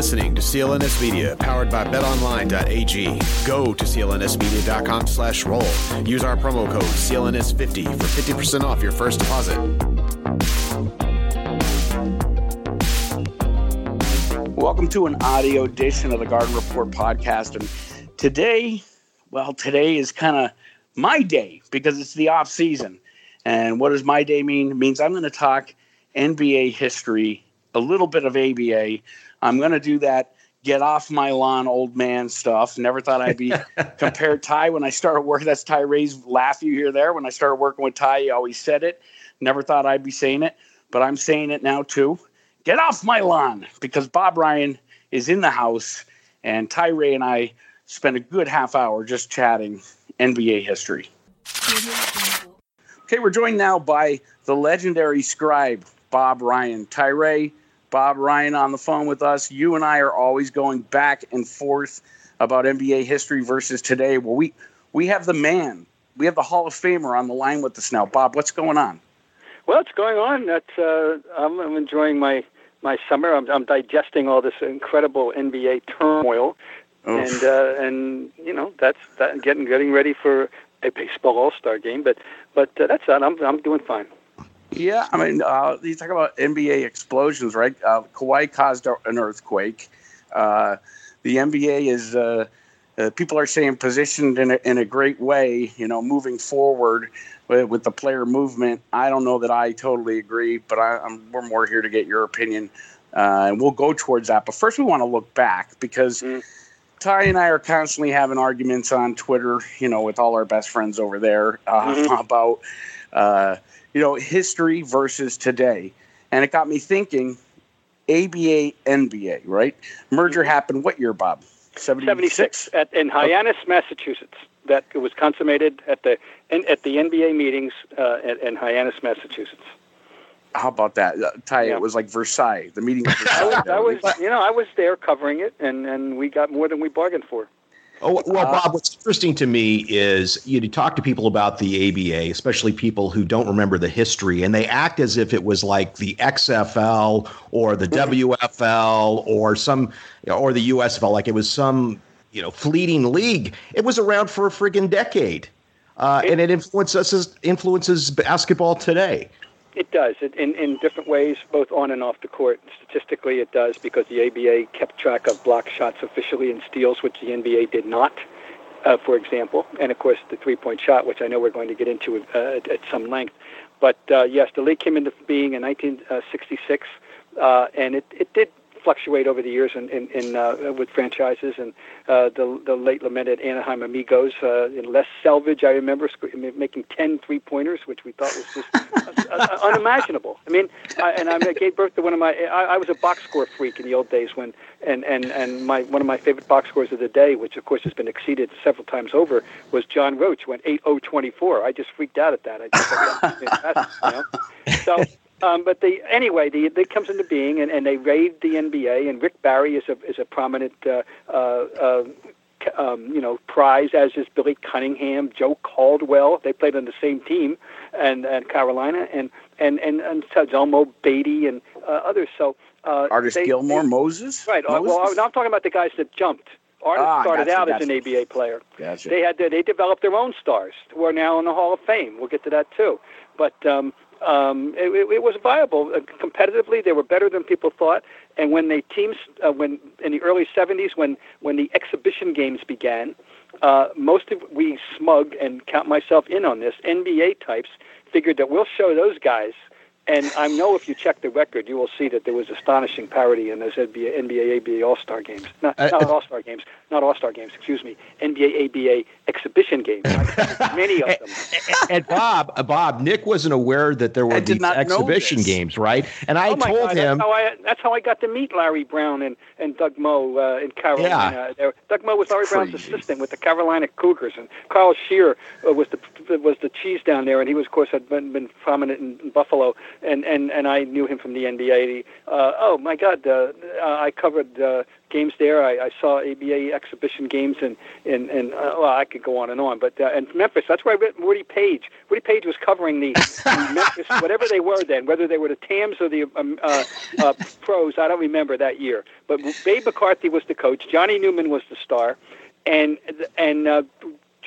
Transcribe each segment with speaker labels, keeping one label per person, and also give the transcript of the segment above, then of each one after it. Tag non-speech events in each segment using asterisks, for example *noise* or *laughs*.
Speaker 1: listening to CLNS Media, powered by betonline.ag. Go to clnsmedia.com slash roll. Use our promo code CLNS50 for 50% off your first deposit.
Speaker 2: Welcome to an audio edition of the Garden Report podcast. And today, well, today is kind of my day because it's the off season. And what does my day mean? It means I'm going to talk NBA history, a little bit of ABA. I'm going to do that get off my lawn, old man stuff. Never thought I'd be *laughs* compared Ty when I started working. That's Ty Ray's laugh you hear there. When I started working with Ty, he always said it. Never thought I'd be saying it, but I'm saying it now too. Get off my lawn because Bob Ryan is in the house and Ty Ray and I spent a good half hour just chatting NBA history. Okay, we're joined now by the legendary scribe, Bob Ryan. Ty Bob Ryan on the phone with us. You and I are always going back and forth about NBA history versus today. Well, we, we have the man, we have the Hall of Famer on the line with us now. Bob, what's going on?
Speaker 3: Well, it's going on. That's uh, I'm, I'm enjoying my my summer. I'm, I'm digesting all this incredible NBA turmoil, Oof. and uh, and you know that's that getting getting ready for a baseball All Star game. But but uh, that's that. I'm I'm doing fine.
Speaker 2: Yeah, I mean, uh, you talk about NBA explosions, right? Uh, Kawhi caused an earthquake. Uh, the NBA is uh, uh, people are saying positioned in a, in a great way, you know, moving forward with, with the player movement. I don't know that I totally agree, but I, am we're more here to get your opinion, uh, and we'll go towards that. But first, we want to look back because. Mm. Ty and I are constantly having arguments on Twitter, you know, with all our best friends over there uh, mm-hmm. *laughs* about, uh, you know, history versus today. And it got me thinking ABA, NBA, right? Merger mm-hmm. happened what year, Bob?
Speaker 3: 76? At, in Hyannis, Massachusetts. That it was consummated at the in, at the NBA meetings uh, at, in Hyannis, Massachusetts.
Speaker 2: How about that? Uh, Ty, yeah. it was like Versailles. The meeting. I, was,
Speaker 3: I was, you know, I was there covering it, and and we got more than we bargained for.
Speaker 4: Oh, well, uh, Bob, what's interesting to me is you talk to people about the ABA, especially people who don't remember the history, and they act as if it was like the XFL or the mm-hmm. WFL or some or the USFL, like it was some you know fleeting league. It was around for a friggin' decade, uh, and it influences influences basketball today.
Speaker 3: It does it, in in different ways, both on and off the court. Statistically, it does because the ABA kept track of block shots officially and steals, which the NBA did not. Uh, for example, and of course the three-point shot, which I know we're going to get into uh, at, at, some length. But uh, yes, the league came into being in 1966, uh, and it, it did fluctuate over the years in, in, in uh, with franchises and uh, the the late lamented Anaheim Amigos uh, in Les Selvage. I remember sc- making 10 three pointers, which we thought was just *laughs* uh, uh, unimaginable. I mean, I, and I gave birth to one of my. I, I was a box score freak in the old days when and and and my one of my favorite box scores of the day, which of course has been exceeded several times over, was John Roche went 8-0-24. I just freaked out at that. I just thought, *laughs* you know? So um, but they anyway, the, it comes into being, and, and they raid the NBA, and Rick Barry is a is a prominent, uh, uh, uh, um, you know, prize as is Billy Cunningham, Joe Caldwell. They played on the same team, and and Carolina, and and and and Zelmo Beatty and uh, others. So uh,
Speaker 2: Artis they,
Speaker 3: Gilmore,
Speaker 2: they, Moses,
Speaker 3: right?
Speaker 2: Moses?
Speaker 3: Well, I'm talking about the guys that jumped. Artis ah, started
Speaker 2: gotcha,
Speaker 3: out
Speaker 2: gotcha.
Speaker 3: as an ABA player.
Speaker 2: Gotcha.
Speaker 3: They had to, they developed their own stars who are now in the Hall of Fame. We'll get to that too. But um, um, it, it, was viable uh, competitively. They were better than people thought. And when the teams, uh, when in the early '70s, when when the exhibition games began, uh, most of we smug and count myself in on this NBA types figured that we'll show those guys and I know if you check the record, you will see that there was astonishing parity in those NBA, NBA ABA All Star games. Not, uh, not All Star games, not All Star games, excuse me. NBA ABA exhibition games. *laughs* many of them.
Speaker 4: and Bob, uh, Bob, Nick wasn't aware that there were these exhibition games, right? And I
Speaker 3: oh
Speaker 4: told
Speaker 3: God,
Speaker 4: him.
Speaker 3: That's how I, that's how I got to meet Larry Brown and, and Doug Moe uh, in Carolina. Yeah. Doug Moe was Larry. Brown's assistant with the Carolina Cougars, and Carl Scheer uh, was the was the cheese down there, and he was, of course, had been, been prominent in, in Buffalo. and and and I knew him from the NBA. Uh, oh my God, uh, I covered uh, games there. I, I saw ABA exhibition games, and and and uh, well, I could go on and on. But uh, and Memphis, that's where I met Woody Paige. Woody Paige was covering the, the *laughs* Memphis, whatever they were then, whether they were the Tams or the um, uh, uh, pros. I don't remember that year. But Babe McCarthy was the coach. Johnny Neumann was the star, and and uh,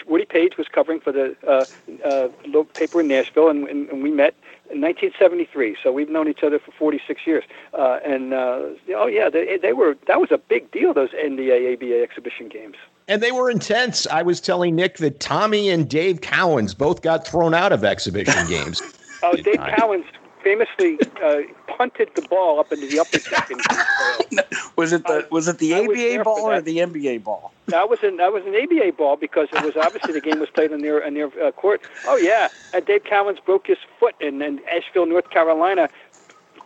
Speaker 3: Woody Paige was covering for the uh, uh, local paper in Nashville, and, and, and we met in 1973. So we've known each other for 46 years. Uh, and uh, oh yeah, they, they were that was a big deal. Those NBA ABA exhibition games.
Speaker 4: And they were intense. I was telling Nick that Tommy and Dave Cowens both got thrown out of exhibition *laughs* games.
Speaker 3: oh, Dave Cowens famously uh, punted the ball up into the upper deck. *laughs*
Speaker 2: was it the was it the ABA ball or the NBA ball?
Speaker 3: That was an that was an ABA ball because it was obviously the game was played on their on their uh, court. Oh yeah, and Dave Cowens broke his foot in, in Asheville, North Carolina.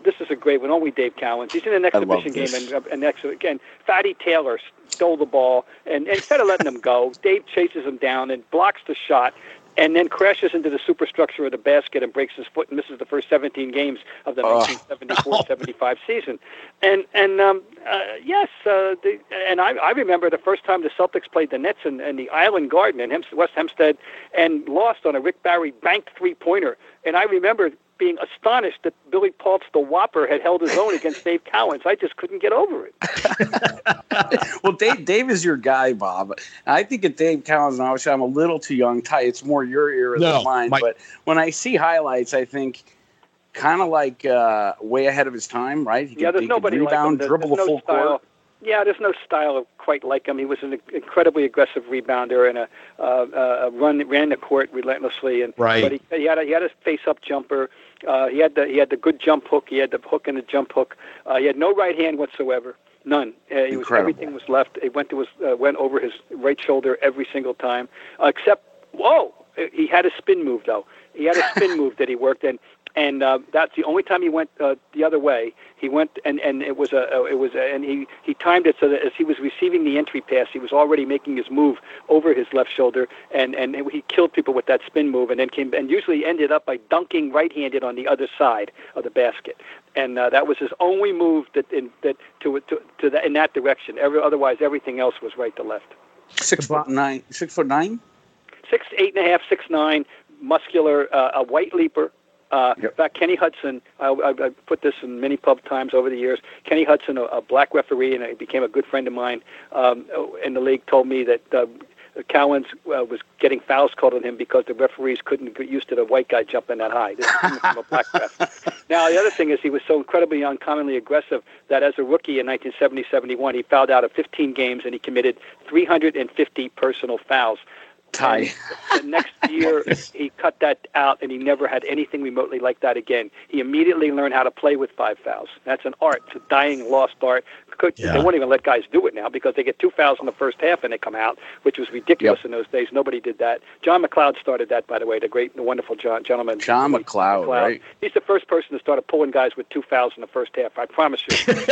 Speaker 3: This is a great one. Only Dave Cowens. He's in an exhibition game, and, uh, and next again, Fatty Taylor stole the ball, and, and instead of letting him go, Dave chases him down and blocks the shot and then crashes into the superstructure of the basket and breaks his foot and misses the first 17 games of the 1974-75 season. And and um, uh, yes, uh, the, and I, I remember the first time the Celtics played the Nets in, in the Island Garden in West Hempstead and lost on a Rick Barry banked three-pointer. And I remember being astonished that Billy Paultz, the Whopper, had held his own against Dave Cowens. I just couldn't get over
Speaker 2: it. *laughs* well, Dave, Dave is your guy, Bob. I think at Dave Cowens, and obviously I'm a little too young. Ty, it's more your era no, than mine. My- but when I see highlights, I think kind of like uh, way ahead of his time, right?
Speaker 3: He yeah, could, there's nobody
Speaker 2: rebound,
Speaker 3: like him.
Speaker 2: dribble
Speaker 3: there's
Speaker 2: the full
Speaker 3: style.
Speaker 2: court.
Speaker 3: Yeah, there's no style quite like him. He was an incredibly aggressive rebounder and a, uh, uh, run ran the court relentlessly. And
Speaker 4: right.
Speaker 3: but he, he had a, he had a face up jumper. Uh, he had the he had the good jump hook. He had the hook and the jump hook. Uh, he had no right hand whatsoever. None. Uh, he was everything was left. It went to his uh, went over his right shoulder every single time, uh, except whoa. He had a spin move though. He had a spin *laughs* move that he worked, and and uh, that's the only time he went uh, the other way. He went and and it was a it was a, and he he timed it so that as he was receiving the entry pass, he was already making his move over his left shoulder, and and he killed people with that spin move, and then came and usually ended up by dunking right-handed on the other side of the basket, and uh, that was his only move that in that to to to the, in that direction. Every otherwise everything else was right to left.
Speaker 2: Six foot nine. Six foot nine.
Speaker 3: Six eight and a half, six nine, muscular, uh, a white leaper, uh, yep. In fact, Kenny Hudson, I, I, I put this in many pub times over the years. Kenny Hudson, a, a black referee, and he became a good friend of mine um, in the league, told me that uh, Cowens uh, was getting fouls called on him because the referees couldn't get used to the white guy jumping that high. This is from a black ref. *laughs* Now, the other thing is he was so incredibly uncommonly aggressive that as a rookie in 1970-71, he fouled out of 15 games and he committed 350 personal fouls. The next year, *laughs* he cut that out, and he never had anything remotely like that again. He immediately learned how to play with five fouls. That's an art. It's a dying, lost art. Yeah. They won't even let guys do it now because they get two fouls in the first half and they come out, which was ridiculous yep. in those days. Nobody did that. John MacLeod started that, by the way, the great, the wonderful John, gentleman.
Speaker 2: John MacLeod, MacLeod, right?
Speaker 3: He's the first person to start pulling guys with two fouls in the first half. I promise you. *laughs*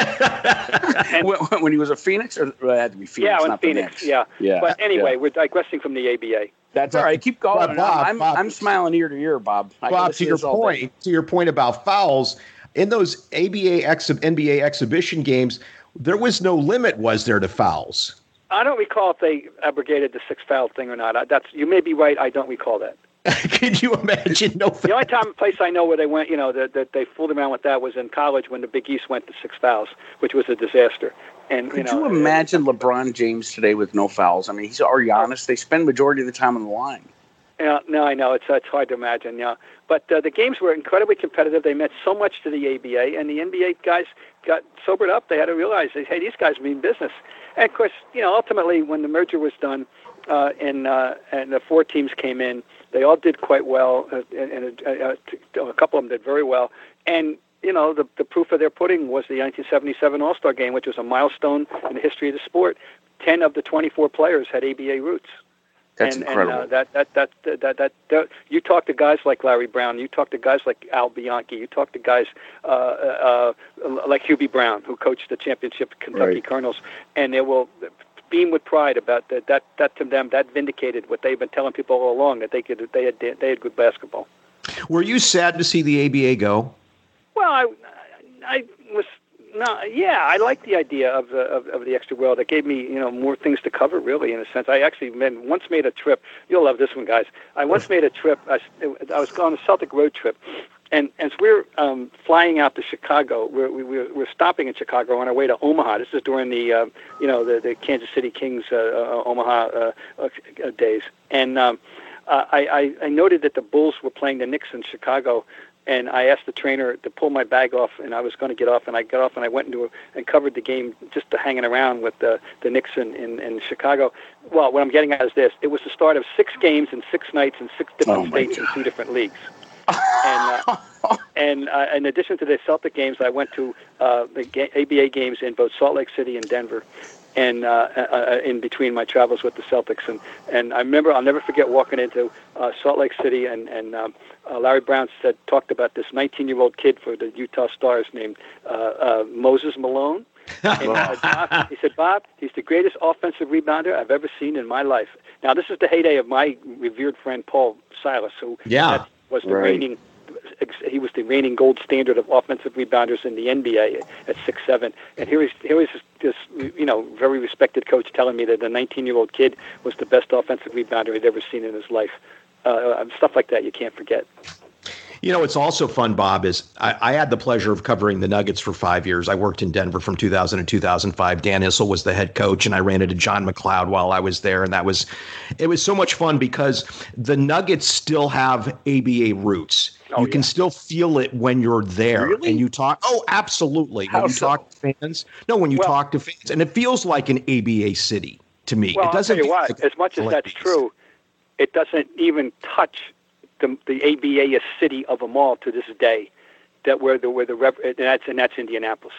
Speaker 2: and, when he was a Phoenix, or it had to be Phoenix,
Speaker 3: yeah, not Phoenix, yeah.
Speaker 2: yeah.
Speaker 3: But anyway,
Speaker 2: yeah.
Speaker 3: we're digressing from the ABA.
Speaker 2: That's all right. Keep going. Bob, Bob, I'm, Bob, I'm smiling ear to ear, Bob.
Speaker 4: Bob, to your point, to your point about fouls in those ABA ex- NBA exhibition games, there was no limit, was there, to fouls?
Speaker 3: I don't recall if they abrogated the six foul thing or not. That's you may be right. I don't recall that. *laughs*
Speaker 4: Could you imagine? No.
Speaker 3: The only time place I know where they went, you know, that, that they fooled around with that was in college when the Big East went to six fouls, which was a disaster. And
Speaker 2: could
Speaker 3: you, know,
Speaker 2: you imagine it, LeBron James today with no fouls? I mean, he's already honest. They spend majority of the time on the line.
Speaker 3: Yeah, no, I know it's it's hard to imagine. Yeah, but uh, the games were incredibly competitive. They meant so much to the ABA, and the NBA guys got sobered up. They had to realize, hey, these guys mean business. And of course, you know, ultimately, when the merger was done, uh, and uh, and the four teams came in, they all did quite well, uh, and, and uh, uh, a couple of them did very well. And you know, the the proof of their pudding was the 1977 All Star Game, which was a milestone in the history of the sport. Ten of the 24 players had ABA roots.
Speaker 2: That's
Speaker 3: and,
Speaker 2: incredible.
Speaker 3: And, uh, that, that, that, that, that, that, that, you talk to guys like Larry Brown, you talk to guys like Al Bianchi, you talk to guys uh, uh, like Hubie Brown, who coached the championship Kentucky
Speaker 2: right.
Speaker 3: Colonels, and they will beam with pride about that. That, that to them, that vindicated what they've been telling people all along that they could, they had, they had good basketball.
Speaker 4: Were you sad to see the ABA go?
Speaker 3: Well, I, I was no, yeah, I like the idea of the of, of the extra world. It gave me, you know, more things to cover. Really, in a sense, I actually made, once made a trip. You'll love this one, guys. I once *laughs* made a trip. I, I was on a Celtic road trip, and as we're um, flying out to Chicago, we're, we, we're, we're stopping in Chicago on our way to Omaha. This is during the, uh, you know, the, the Kansas City Kings uh, uh, Omaha uh, uh, days, and um, uh, I, I, I noted that the Bulls were playing the Knicks in Chicago and I asked the trainer to pull my bag off, and I was going to get off, and I got off, and I went into a, and covered the game just to hanging around with the the Knicks in, in, in Chicago. Well, what I'm getting at is this: it was the start of six games in six nights in six different oh states in two different leagues. and uh, and uh, in addition to the Celtic games, I went to uh, the ga- ABA games in both Salt Lake City and Denver and uh, uh, uh, in between my travels with the Celtics. And, and I remember, I'll never forget walking into uh, Salt Lake City, and, and um, uh, Larry Brown said, talked about this 19 year old kid for the Utah Stars named uh, uh, Moses Malone. *laughs* and, uh, Bob, he said, Bob, he's the greatest offensive rebounder I've ever seen in my life. Now, this is the heyday of my revered friend Paul Silas, who
Speaker 4: yeah.
Speaker 3: was the
Speaker 2: right.
Speaker 3: reigning he was the reigning gold standard of offensive rebounders in the NBA at six seven. And here is here is this you know very respected coach telling me that the 19 year old kid was the best offensive rebounder he'd ever seen in his life. Uh, stuff like that you can't forget.
Speaker 4: You know, it's also fun, Bob, is I, I, had the pleasure of covering the Nuggets for five years. I worked in Denver from 2000 to 2005. Dan Issel was the head coach, and I ran into John MacLeod while I was there. And that was, it was so much fun because the Nuggets still have ABA roots. Oh, you yeah. can still feel it when you're there
Speaker 2: really?
Speaker 4: and you talk. Oh, absolutely.
Speaker 2: How
Speaker 4: when you
Speaker 2: so?
Speaker 4: talk to fans. No, when you well, talk to fans. And it feels like an ABA city to me.
Speaker 3: Well,
Speaker 4: it doesn't
Speaker 3: I'll tell you what,
Speaker 4: like
Speaker 3: as much as that's true, it doesn't even touch the, the ABA city of them all to this day. That where the where the and that's and that's Indianapolis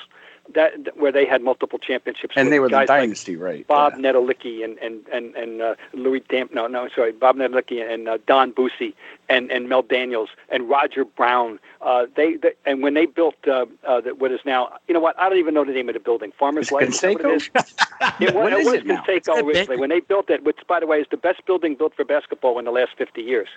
Speaker 3: that where they had multiple championships.
Speaker 2: And they were the
Speaker 3: dynasty,
Speaker 2: like right?
Speaker 3: Bob yeah. Netolicky and and and and uh, Louis Damp. No, no, sorry, Bob Netolicky and uh, Don Buse and and Mel Daniels and Roger Brown. Uh, they, they and when they built uh, uh, what is now, you know what? I don't even know the name of the building. Farmers Life.
Speaker 2: Conseco? *laughs*
Speaker 3: It, it, was, it was Conseco originally. When they built it, which by the way is the best building built for basketball in the last 50 years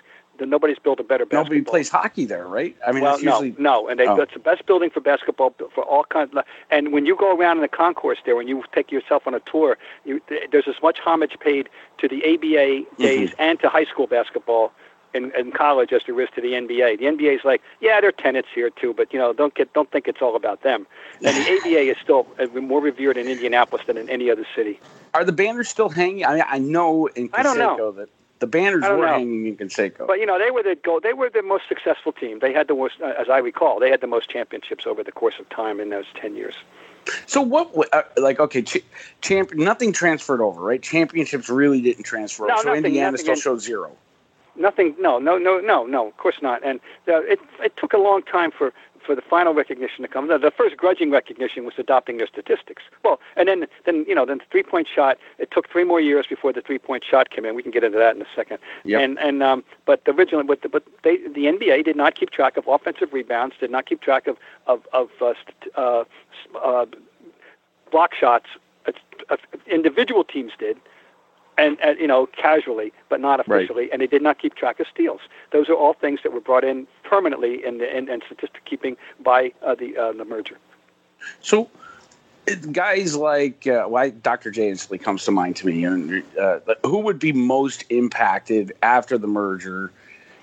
Speaker 3: nobody's built a better basketball.
Speaker 2: Nobody plays hockey there, right? I mean,
Speaker 3: well,
Speaker 2: usually...
Speaker 3: no, no, and they, oh. it's the best building for basketball for all kinds. Of, and when you go around in the concourse there, when you take yourself on a tour, you, there's as much homage paid to the ABA days mm-hmm. and to high school basketball in, in college as there is to the NBA. The NBA is like, yeah, there are tenants here too, but you know, don't get don't think it's all about them. And the *laughs* ABA is still uh, more revered in Indianapolis than in any other city.
Speaker 2: Are the banners still hanging? I mean, I know in Conseco I don't know. that the banners were know. hanging in Conseco.
Speaker 3: But you know, they were the go. They were the most successful team. They had the most, uh, as I recall, they had the most championships over the course of time in those ten years.
Speaker 2: So what? Uh, like okay, ch- champ. Nothing transferred over, right? Championships really didn't transfer
Speaker 3: no,
Speaker 2: over. So
Speaker 3: nothing,
Speaker 2: Indiana
Speaker 3: nothing,
Speaker 2: still showed zero.
Speaker 3: Nothing. No. No. No. No. No. Of course not. And uh, it it took a long time for for the final recognition to come. The, the first grudging recognition was adopting their statistics. Well, and then then you know then the three point shot. It took three more years before the three point shot came in. We can get into that in a second.
Speaker 2: Yep.
Speaker 3: And and um, but originally, but the, but they the NBA did not keep track of offensive rebounds. Did not keep track of of of uh, st- uh, uh, block shots. Uh, individual teams did and, and you know casually, but not officially,
Speaker 2: right.
Speaker 3: and they did not keep track of steals. Those are all things that were brought in permanently in the in, in statistic keeping by uh, the uh, the merger.
Speaker 2: So, guys like uh, why Dr. J instantly comes to mind to me, and uh, who would be most impacted after the merger?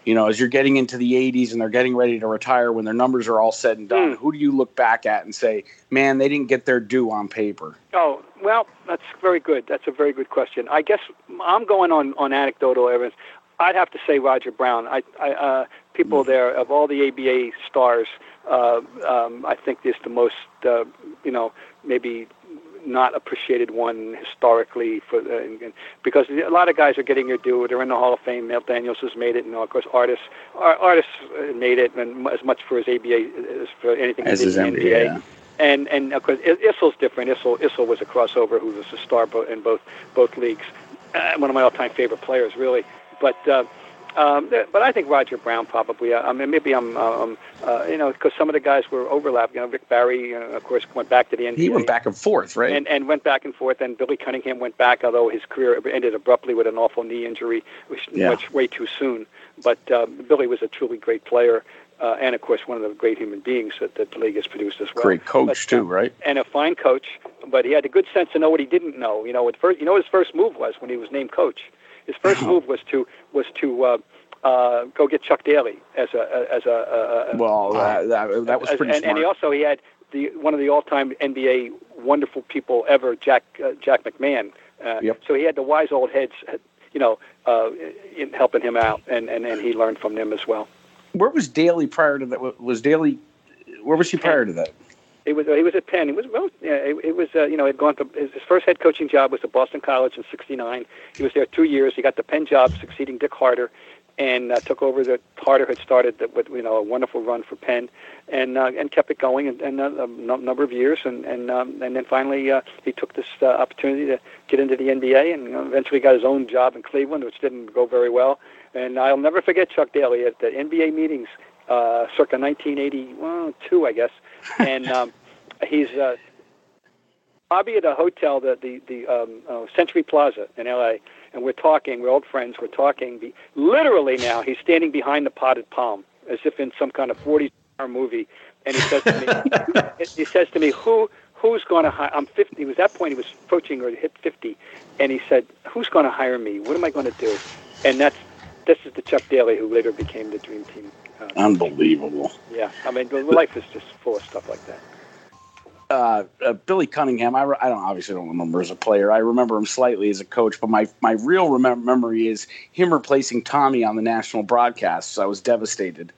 Speaker 2: You know, as you're getting into the 80s and they're getting ready to retire, when their numbers are all said and done, mm. who do you look back at and say, "Man, they didn't get their due on paper"?
Speaker 3: Oh, well, that's very good. That's a very good question. I guess I'm going on, on anecdotal evidence. I'd have to say Roger Brown. I, I uh, people hmm. there of all the ABA stars, uh, um, I think is the most, uh, you know, maybe not appreciated one historically for the, and, and because a lot of guys are getting their due. They're in the Hall of Fame. Mel Daniels has made it, and of course, artists artists made it, and as much for his ABA as for anything
Speaker 2: as his NBA. NBA. Yeah
Speaker 3: and and of course Issel's different. Issel Issel was a crossover who was a star in both both leagues. Uh, one of my all-time favorite players, really. But uh, um, but I think Roger Brown probably. Uh, I mean, maybe I'm, um, uh, you know, because some of the guys were overlapped. You know, Rick Barry, uh, of course, went back to the NBA.
Speaker 2: He went back and forth, right?
Speaker 3: And and went back and forth. And Billy Cunningham went back, although his career ended abruptly with an awful knee injury, which
Speaker 2: yeah.
Speaker 3: much way too soon. But uh, Billy was a truly great player uh, and of course one of the great human beings that, that the league has produced as well.
Speaker 2: Great coach
Speaker 3: But,
Speaker 2: too,
Speaker 3: uh,
Speaker 2: right?
Speaker 3: and a fine coach, but he had the good sense to know what he didn't know. You know, at first, you know, what his first move was when he was named coach. His first move was to was to uh, uh, go get Chuck Daly as a as a, a,
Speaker 2: Well, that, that, was
Speaker 3: as-
Speaker 2: pretty
Speaker 3: and,
Speaker 2: smart.
Speaker 3: and he also he had the one of the all-time NBA wonderful people ever, Jack uh, Jack McMahon. Uh,
Speaker 2: Yep.
Speaker 3: So he had the wise old heads, you know, uh, in helping him out, and, and, and he learned from them as well.
Speaker 2: Where was Daly prior to that? Was Daly? Where was he prior to that?
Speaker 3: He was he was at Penn. He was well. Yeah, it, it was uh, you know he'd gone to his, his first head coaching job was at Boston College in '69. He was there two years. He got the Penn job, succeeding Dick Harder, and uh, took over the Harder had started the, with you know a wonderful run for Penn, and uh, and kept it going and, and uh, a number of years, and and um, and then finally uh, he took this uh, opportunity to get into the NBA, and you know, eventually got his own job in Cleveland, which didn't go very well. And I'll never forget Chuck Daly at the NBA meetings, uh, circa 1982, I guess, *laughs* and. Um, he's uh, lobby at a hotel, the the the um, uh, Century Plaza in L.A. And we're talking. We're old friends. We're talking. Be, literally now, he's standing behind the potted palm, as if in some kind of 40-star movie. And he says to me, *laughs* he says to me, who who's going to hire? I'm 50. He was at that point. He was approaching or hit 50, and he said, who's going to hire me? What am I going to do? And that's this is the Chuck Daly who later became the Dream Team. Uh,
Speaker 2: Unbelievable.
Speaker 3: yeah, I mean, life is just full of stuff like that.
Speaker 2: uh, uh, Billy Cunningham. I, re- I don't obviously don't remember as a player. I remember him slightly as a coach, but my my real remem- memory is him replacing Tommy on the national broadcasts. I was devastated.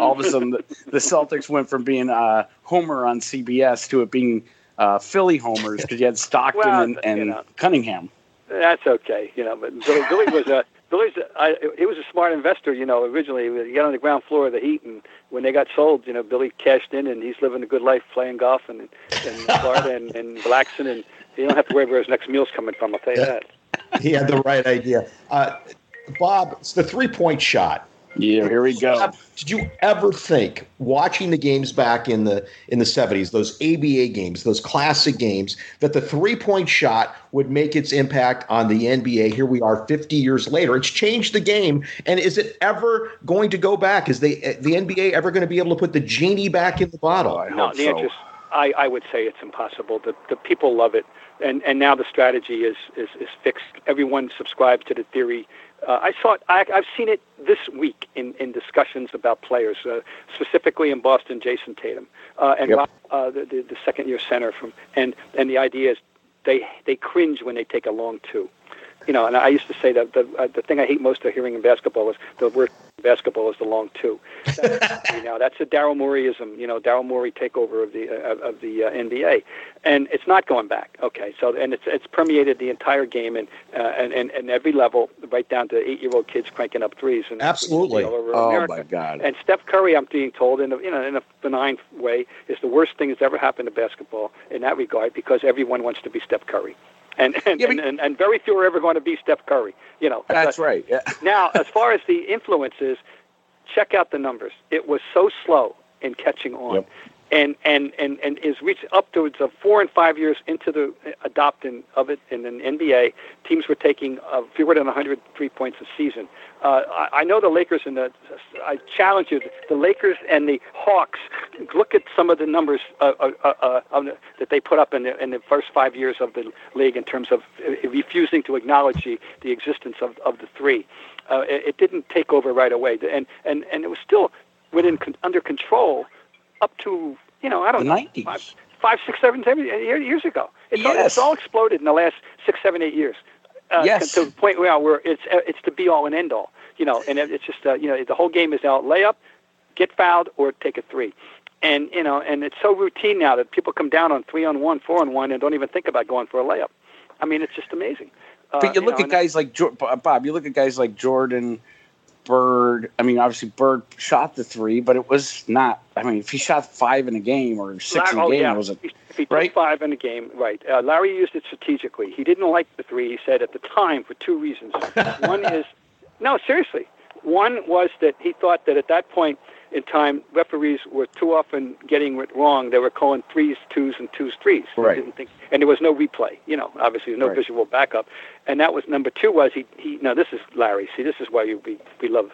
Speaker 2: All of a sudden, the, the Celtics went from being uh, Homer on CBS to it being uh, Philly homers because you had Stockton
Speaker 3: Well,
Speaker 2: and, and
Speaker 3: you know.
Speaker 2: Cunningham.
Speaker 3: That's okay, you know. But Billy, Billy was a Billy's. I, he was a smart investor, you know. Originally, he got on the ground floor of the Heat, and when they got sold, you know, Billy cashed in, and he's living a good life, playing golf and in *laughs* Florida and, and relaxing, and you don't have to worry where his next meal's coming from. I'll tell you that.
Speaker 4: He had the right idea. Uh, Bob, it's the three point shot.
Speaker 2: Yeah, here we go.
Speaker 4: Did you ever think watching the games back in the in the 70s, those ABA games, those classic games, that the three-point shot would make its impact on the NBA? Here we are 50 years later. It's changed the game. And is it ever going to go back? Is they the NBA ever going to be able to put the genie back in the bottle?
Speaker 2: I
Speaker 3: No, the
Speaker 2: so.
Speaker 3: answer is I, I would say it's impossible. The the people love it, and and now the strategy is is, is fixed. Everyone subscribes to the theory. Uh, I saw it. I, I've seen it this week in, in discussions about players, uh, specifically in Boston. Jayson Tatum uh, and
Speaker 2: Yep.
Speaker 3: Rob, uh, the, the the second year center from and and the idea is they they cringe when they take a long two. You know, and I used to say that the uh, the thing I hate most of hearing in basketball is the word basketball is the long two. *laughs* That's, you know, that's a Daryl Moreyism. You know, Daryl Morey takeover of the uh, of the uh, NBA, and it's not going back. Okay, so and it's it's permeated the entire game and uh, and, and and every level, right down to eight year old kids cranking up threes. And that's what you see
Speaker 4: Absolutely.
Speaker 3: all over
Speaker 2: Oh
Speaker 3: America.
Speaker 2: my God.
Speaker 3: And Steph Curry, I'm being told, in a, you know, in a benign way, is the worst thing that's ever happened to basketball in that regard because everyone wants to be Steph Curry. And and,
Speaker 2: Yeah, but-
Speaker 3: and, and, and very few are ever going to be Steph Curry. You know,
Speaker 2: That's right. Yeah. *laughs*
Speaker 3: now, as far as the influences, check out the numbers. It was so slow in catching on.
Speaker 2: Yep.
Speaker 3: And, and, and, and is reached upwards of four and five years into the adopting of it in an NBA. Teams were taking uh, fewer than 103 points a season. Uh, I, I know the Lakers and the. I challenge you. The Lakers and the Hawks. Look at some of the numbers uh, uh, uh, uh, that they put up in the, in the first five years of the league in terms of refusing to acknowledge the, the existence of, of the three. It, it didn't take over right away, and and and it was still within under control up to you know I don't
Speaker 2: The
Speaker 3: know
Speaker 2: 90s.
Speaker 3: five, five, six, seven, seven years ago. It's, all,
Speaker 2: Yes.
Speaker 3: it's all exploded in the last six, seven, eight years. Uh,
Speaker 2: Yes.
Speaker 3: To the point where where it's uh, it's the be all and end all. You know, and it's just uh, you know the whole game is now layup, get fouled, or take a three. And you know, and it's so routine now that people come down on three on one, four on one, and don't even think about going for a layup. I mean, it's just amazing. Uh,
Speaker 2: But you look
Speaker 3: know,
Speaker 2: at guys like Bob. You look at guys like Jordan, Bird. I mean, obviously Bird shot the three, but it was not. I mean, if he shot five in a game or six in a
Speaker 3: oh,
Speaker 2: game,
Speaker 3: yeah.
Speaker 2: it was a,
Speaker 3: if he took
Speaker 2: right?
Speaker 3: five in a game, right. Uh, Larry used it strategically. He didn't like the three, he said, at the time for two reasons. *laughs* One is, no, seriously. One was that he thought that at that point in time, referees were too often getting it wrong. They were calling threes, twos, and twos, threes.
Speaker 2: Right.
Speaker 3: didn't think, and there was no replay. You know, obviously, no
Speaker 2: Right.
Speaker 3: visual backup. And that was number two. Was he? He. Now this is Larry. See, this is why you, we we love.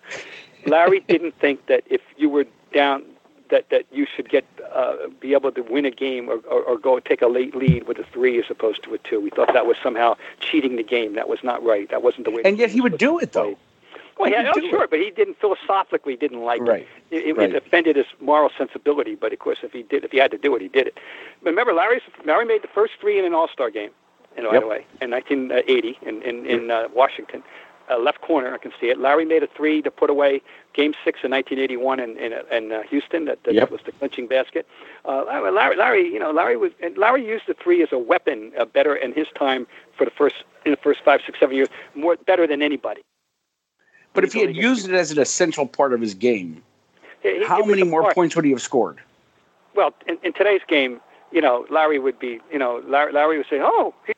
Speaker 3: Larry *laughs* didn't think that if you were down that that you should get uh, be able to win a game or, or, or go take a late lead with a three as opposed to a two. We thought that was somehow cheating the game. That was not right. That wasn't the way.
Speaker 2: And yet he would do it though.
Speaker 3: Well, yeah, oh, sure, but he didn't philosophically didn't like
Speaker 2: right.
Speaker 3: it. It,
Speaker 2: right.
Speaker 3: it offended his moral sensibility. But of course, if he did, if he had to do it, he did it. Remember, Larry's Larry made the first three in an All Star game in
Speaker 2: Yep.
Speaker 3: away in 1980 in in, in uh, Washington. Uh, left corner, I can see it. Larry made a three to put away Game Six in 1981 in in, in uh, Houston. That, that
Speaker 2: Yep.
Speaker 3: was the clinching basket. Uh, Larry, Larry, Larry, you know, Larry was and Larry used the three as a weapon uh, better in his time for the first in the first five, six, seven years, more better than anybody.
Speaker 2: But if he had used it as an essential part of his game,
Speaker 3: he-
Speaker 2: how
Speaker 3: it
Speaker 2: many more
Speaker 3: part.
Speaker 2: points would he have scored?
Speaker 3: Well, in, in today's game, you know, Larry would be, you know, Larry, Larry would say, "Oh, he,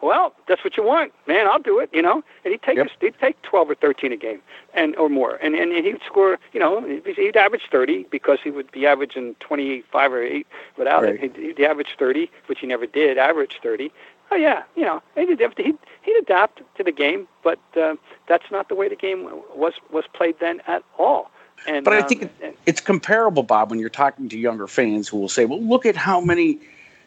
Speaker 3: well, that's what you want, man. I'll do it," you know, and he'd take
Speaker 2: Yep.
Speaker 3: he'd take twelve or thirteen a game, and or more, and and, he'd score, you know, he'd he'd average thirty because he would be averaging twenty five or eight without
Speaker 2: Right.
Speaker 3: it. He'd, he'd average thirty, which he never did. Average thirty. Oh yeah, you know, he'd adapt, he'd, he'd adapt to the game, but uh, that's not the way the game was was played then at all. And
Speaker 2: But I
Speaker 3: um,
Speaker 2: think it- It's comparable, Bob, when you're talking to younger fans who will say, "Well, look at how many,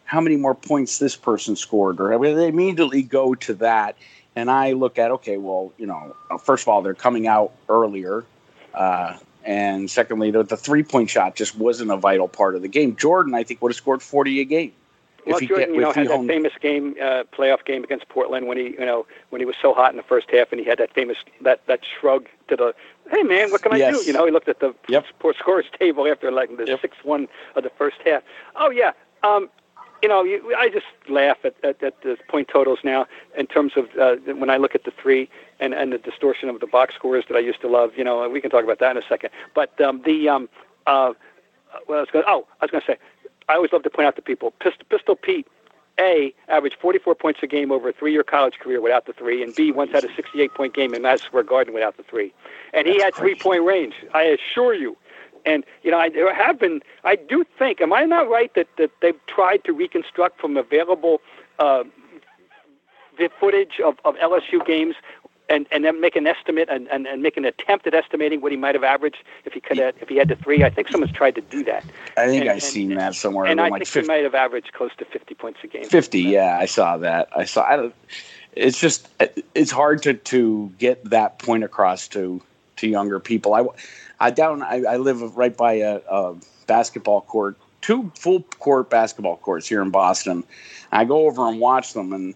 Speaker 2: how many more points this person scored," or I mean, they immediately go to that. And I look at, okay, well, you know, uh, first of all, they're coming out earlier, uh, and secondly, the, the three point shot just wasn't a vital part of the game. Jordan, I think, would have scored forty a game.
Speaker 3: Well, Jordan,
Speaker 2: get-
Speaker 3: you know, had that famous game, uh, playoff game against Portland when he, you know, when he was so hot in the first half, and he had that famous that that shrug to the, hey man, what can I
Speaker 2: Yes.
Speaker 3: do? You know, he looked at the
Speaker 2: Yep.
Speaker 3: sports scores table after like the
Speaker 2: Yep.
Speaker 3: six one of the first half. Oh yeah, um, you know, you, I just laugh at, at, at the point totals now in terms of uh, when I look at the three and, and the distortion of the box scores that I used to love. You know, we can talk about that in a second. But um, the um, uh, well, I was going. Oh, I was going to say, I always love to point out to people, Pistol, Pistol Pete. A averaged 44 points a game over a three-year college career without the three, and B once had a 68-point game in Madison Square Garden without the three, and he
Speaker 2: That's
Speaker 3: had three-point range. I assure you. And you know, I have been. I do think. Am I not right that that they've tried to reconstruct from available uh, the footage of, of LSU games and, and then make an estimate and, and, and make an attempt at estimating what he might have averaged if he could have, if he had the three. I think someone's tried to do that.
Speaker 2: I think
Speaker 3: And-
Speaker 2: I've
Speaker 3: and-
Speaker 2: seen that somewhere.
Speaker 3: and I
Speaker 2: like
Speaker 3: think
Speaker 2: 50,
Speaker 3: he might have averaged close to 50 points a game.
Speaker 2: 50 yeah i saw that i saw I don't, it's just it's hard to to get that point across to to younger people i i down i, I live right by a, a basketball court two full court basketball courts here in boston i go over and watch them and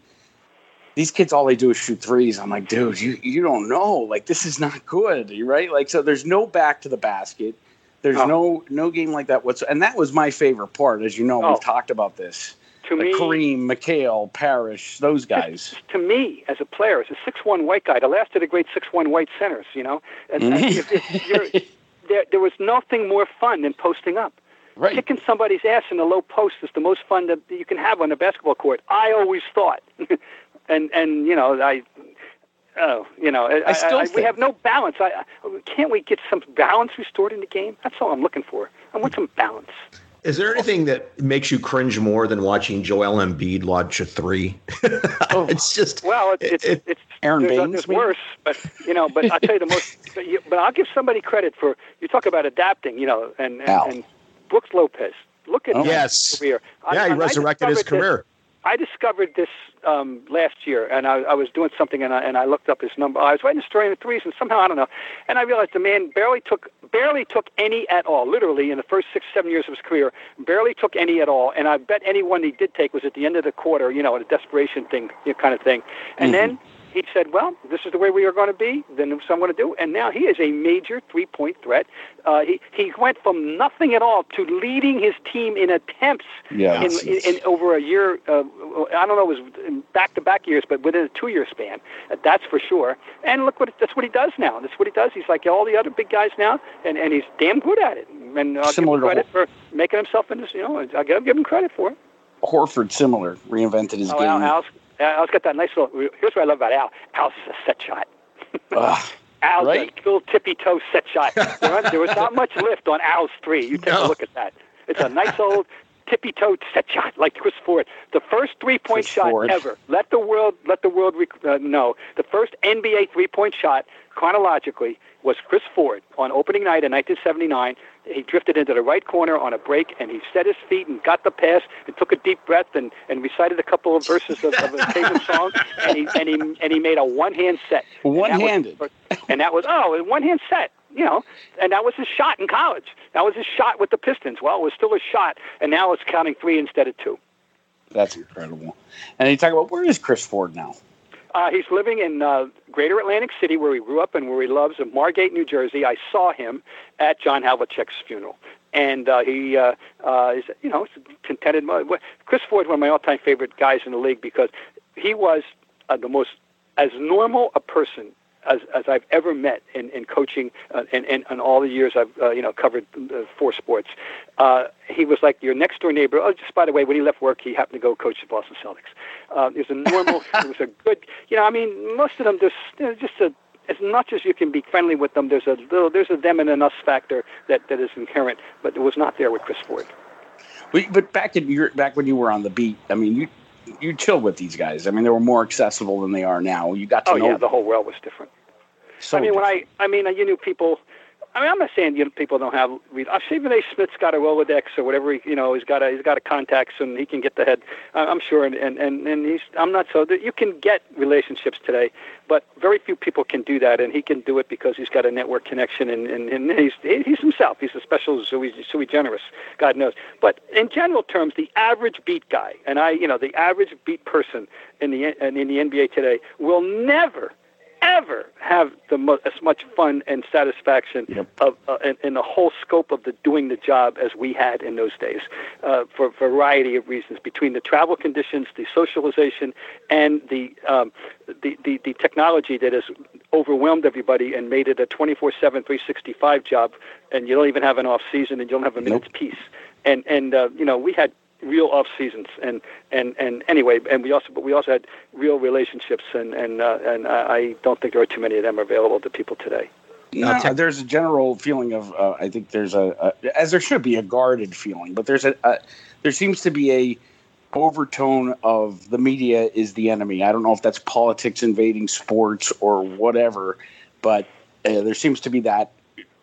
Speaker 2: these kids all they do is shoot threes i'm like dude you you don't know like this is not good right like so there's no back to the basket there's
Speaker 3: Oh.
Speaker 2: no no game like that whatsoever. And that was my favorite part, as you know.
Speaker 3: Oh.
Speaker 2: We've talked about this
Speaker 3: To
Speaker 2: like
Speaker 3: me,
Speaker 2: Kareem, McHale, Parrish, those guys.
Speaker 3: to me, as a player, as a six-one white guy, the last of the great six-one white centers, you know, and, and mm-hmm. if, if there, there was nothing more fun than posting up.
Speaker 2: right.
Speaker 3: Kicking somebody's ass in the low post is the most fun that you can have on a basketball court. I always thought, *laughs* and and you know I. Oh, you know, I,
Speaker 2: I still
Speaker 3: we have no balance. I, I, can't we get some balance restored in the game? That's all I'm looking for. I want some balance.
Speaker 4: Is there anything that makes you cringe more than watching Joel Embiid launch a three? *laughs* Oh. it's just
Speaker 3: Well, it's it's,
Speaker 4: It-
Speaker 3: it's
Speaker 2: Aron
Speaker 3: there's,
Speaker 2: Baynes,
Speaker 3: there's
Speaker 2: maybe?
Speaker 3: worse, but you know, but I'll tell you the most. *laughs* But, you, but I'll give somebody credit for you talk about adapting, you know, and and, and Brooks Lopez. Look at
Speaker 2: Oh.
Speaker 3: his
Speaker 4: Yes.
Speaker 3: career. I-
Speaker 4: yeah, he resurrected his
Speaker 3: discovered this-
Speaker 4: career.
Speaker 3: I discovered this um, last year, and I, I was doing something, and I, and I looked up his number. I was writing a story in the threes, and somehow I don't know, and I realized the man barely took barely took any at all. Literally, in the first six seven years of his career, barely took any at all. And I bet any one he did take was at the end of the quarter, you know, a desperation thing, you know, kind of thing. And then he said, "Well, this is the way we are going to be. Then this is what I'm going to do." And now he is a major three-point threat. Uh, he he went from nothing at all to leading his team in attempts
Speaker 2: Yeah.
Speaker 3: in, in, in over a year. Uh, I don't know, it was back-to-back years, but within a two-year span. Uh, that's for sure. And look what that's what he does now. That's what he does. He's like all the other big guys now, and, and he's damn good at it. And I'll
Speaker 2: Similar
Speaker 3: give him credit for making himself into. You know, I'll give, give him credit for it.
Speaker 2: Horford, similar, reinvented his
Speaker 3: Oh,
Speaker 2: game.
Speaker 3: Al, Al's, Al's got that nice little. Here's what I love about Al. Al's is a set shot.
Speaker 2: Ugh. *laughs*
Speaker 3: Al's
Speaker 2: Right?
Speaker 3: a little tippy toe set shot. there, was- there was not *laughs* much lift on Al's three. You take
Speaker 4: No.
Speaker 3: a look at that. It's a nice old tippy toe set shot like Chris Ford. The first three point shot
Speaker 2: Ford.
Speaker 3: ever. Let the world let the world rec- uh, know the first NBA three point shot chronologically was Chris Ford on opening night in 1979. He drifted into the right corner on a break, and he set his feet and got the pass and took a deep breath and, and recited a couple of verses of, of a favorite song, and he and he and he made a one hand set. Was-
Speaker 2: One-handed.
Speaker 3: and that was oh, a one hand set. You know, and that was his shot in college. That was his shot with the Pistons. Well, it was still a shot, and now it's counting three instead of two.
Speaker 2: That's incredible. And you talk about where is Chris Ford now?
Speaker 3: Uh, he's living in uh, Greater Atlantic City, where he grew up and where he loves, in Margate, New Jersey. I saw him at John Havlicek's funeral, and uh, he uh, uh, is, you know, contented. Chris Ford, one of my all-time favorite guys in the league, because he was uh, the most as normal a person as, as I've ever met in, in coaching uh, and, and, and all the years I've uh, you know covered uh, four sports. Uh, he was like your next door neighbor. Oh, just by the way, when he left work, he happened to go coach the Boston Celtics. Uh, he was a normal. *laughs* he was a good. You know, I mean, most of them just you know, just a. As much as you can be friendly with them, there's a little, there's a them and an us factor that, that is inherent, but it was not there with Chris Ford.
Speaker 2: But, but back in your back when you were on the beat, I mean, you you chilled with these guys. I mean, they were more accessible than they are now. You got to
Speaker 3: Oh
Speaker 2: know.
Speaker 3: yeah, the whole world was different.
Speaker 2: So
Speaker 3: I mean, when I, I mean, you knew people. I mean, I'm not saying you know, people don't have. read- uh, Stephen A. Smith's got a Rolodex or whatever. He, you know, he's got a he's got a contacts and he can get the head. I- I'm sure, and and and, and he's. I'm not so that you can get relationships today, but very few people can do that, and he can do it because he's got a network connection, and and, and he's he's himself. He's a special sui, sui generis, God knows. But in general terms, the average beat guy, and I, you know, the average beat person in the in the NBA today will never ever have the mo- as much fun and satisfaction
Speaker 2: Yep.
Speaker 3: of uh, in, in the whole scope of the doing the job as we had in those days, uh, for a variety of reasons, between the travel conditions, the socialization, and the um, the, the the technology that has overwhelmed everybody and made it a 24/7, 365 job, and you don't even have an off season, and you don't have a minute's peace. And and uh, you know we had real off seasons and and and anyway and we also but we also had real relationships and and uh, and I I don't think there are too many of them available to people today.
Speaker 2: No,
Speaker 4: tech-
Speaker 2: there's a general feeling of uh, I think there's a, a as there should be a guarded feeling, but there's a, a there seems to be a overtone of the media is the enemy. I don't know if that's politics invading sports or whatever, but uh, there seems to be that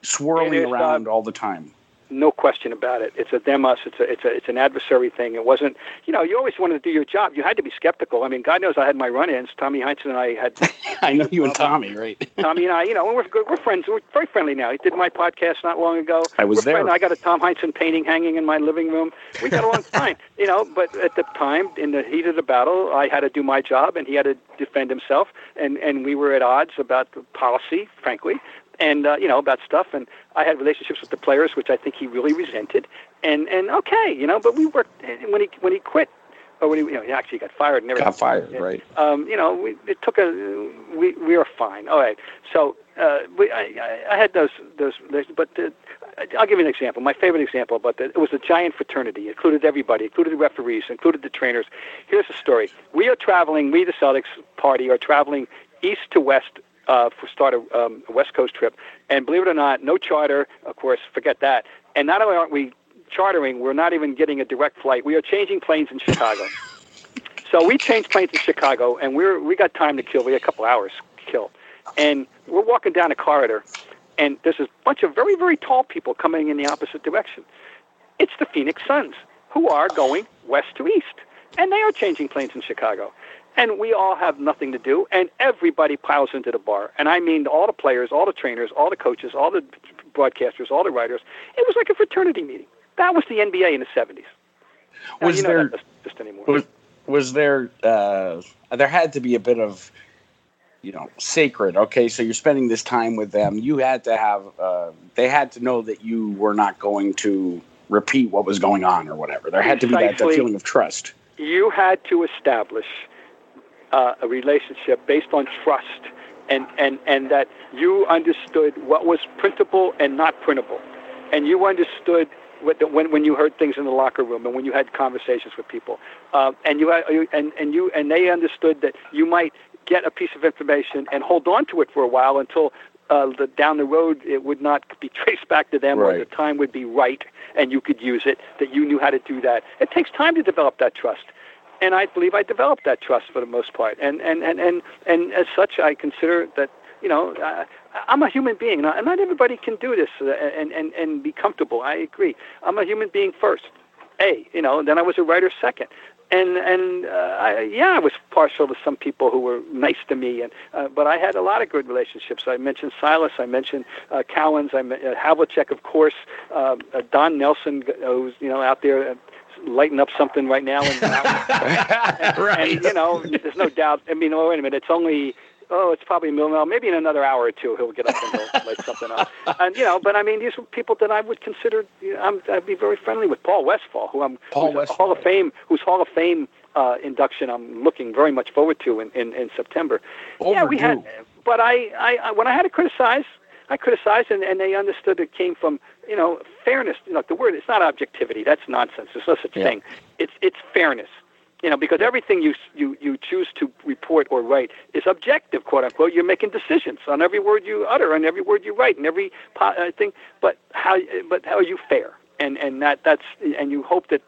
Speaker 2: swirling
Speaker 3: It is, uh,
Speaker 2: around all the time.
Speaker 3: No question about it. It's a them us. It's a it's a it's an adversary thing. It wasn't. You know, you always wanted to do your job. You had to be skeptical. I mean, God knows I had my run-ins. Tommy Heinsohn and I had *laughs*
Speaker 2: I know you and Tommy, right? *laughs*
Speaker 3: Tommy and I, you know, we're good. We're friends. We're very friendly now. He did my podcast not long ago.
Speaker 2: I was
Speaker 3: we're
Speaker 2: there.
Speaker 3: friends. I got a Tom Heinsohn painting hanging in my living room. We got along *laughs* fine, you know. But at the time, in the heat of the battle, I had to do my job, and he had to defend himself, and and we were at odds about the policy, frankly, and uh, you know about stuff. And I had relationships with the players, which I think he really resented. And and okay, you know, but we worked and when he when he quit. Or when he, you know, he actually got fired and everything.
Speaker 2: Got fired, right?
Speaker 3: Um, you know, we, it took a we we were fine. All right, so uh, we I, I- had those those, but the, I'll give you an example. My favorite example, but it was a giant fraternity. It included everybody, included the referees, included the trainers. Here's the story: We are traveling. We, the Celtics party, are traveling east to west uh, for start a um, West Coast trip. And believe it or not, no charter. Of course, forget that. And not only aren't we chartering, we're not even getting a direct flight. We are changing planes in Chicago. *laughs* So we changed planes in Chicago, and we're we got time to kill. We had a couple hours to kill, and we're walking down a corridor, and there's a bunch of very very tall people coming in the opposite direction. It's the Phoenix Suns who are going west to east, and they are changing planes in Chicago. And we all have nothing to do, and everybody piles into the bar. And I mean all the players, all the trainers, all the coaches, all the broadcasters, all the writers. It was like a fraternity meeting. That was the NBA in the 70s. Now,
Speaker 2: Was
Speaker 3: you know
Speaker 2: there-
Speaker 3: that anymore.
Speaker 2: was was there uh, there had to be a bit of you know sacred okay so you're spending this time with them you had to have uh, they had to know that you were not going to repeat what was going on or whatever there had to be that, that feeling of trust
Speaker 3: you had to establish uh, a relationship based on trust and, and, and that you understood what was printable and not printable. And you understood what the, when, when you heard things in the locker room and when you had conversations with people. Uh, and, you had, and, and, you, and they understood that you might get a piece of information and hold on to it for a while until uh, the, down the road it would not be *laughs* traced back to them,
Speaker 2: Right.
Speaker 3: or the time would be right, and you could use it. That you knew how to do that. It takes time to develop that trust, and I believe I developed that trust for the most part. And and and and, and as such, I consider that you know. Uh, I'm a human being, and not everybody can do this uh, and, and, and be comfortable. I agree. I'm a human being first. A, you know, then I was a writer second. And and uh, I, yeah, I was partial to some people who were nice to me, and uh, but I had a lot of good relationships. I mentioned Silas, I mentioned uh, Cowens, I me- uh, Havlicek, of course, uh, uh, Don Nelson, uh, who's you know out there. Lighting up something right now the. *laughs*
Speaker 4: Right.
Speaker 3: and you know there's no doubt i mean oh wait a minute it's only oh it's probably a million maybe in another hour or two he'll get up and he'll light something up *laughs* and you know but i mean these are people that i would consider you know, I'm, i'd be very friendly with paul westphal who i'm
Speaker 2: Paul
Speaker 3: who's a hall of fame whose hall of fame uh, induction i'm looking very much forward to in, in, in september yeah we had but I, I, I when i had to criticize I criticized, and, and they understood it came from you know fairness. You know, the word it's not objectivity. That's nonsense. There's no such
Speaker 2: Yeah.
Speaker 3: thing. It's it's fairness. You know, because everything you you you choose to report or write is objective, quote unquote. You're making decisions on every word you utter, on every word you write, and every po- uh, thing. But how but how are you fair? And and that that's and you hope that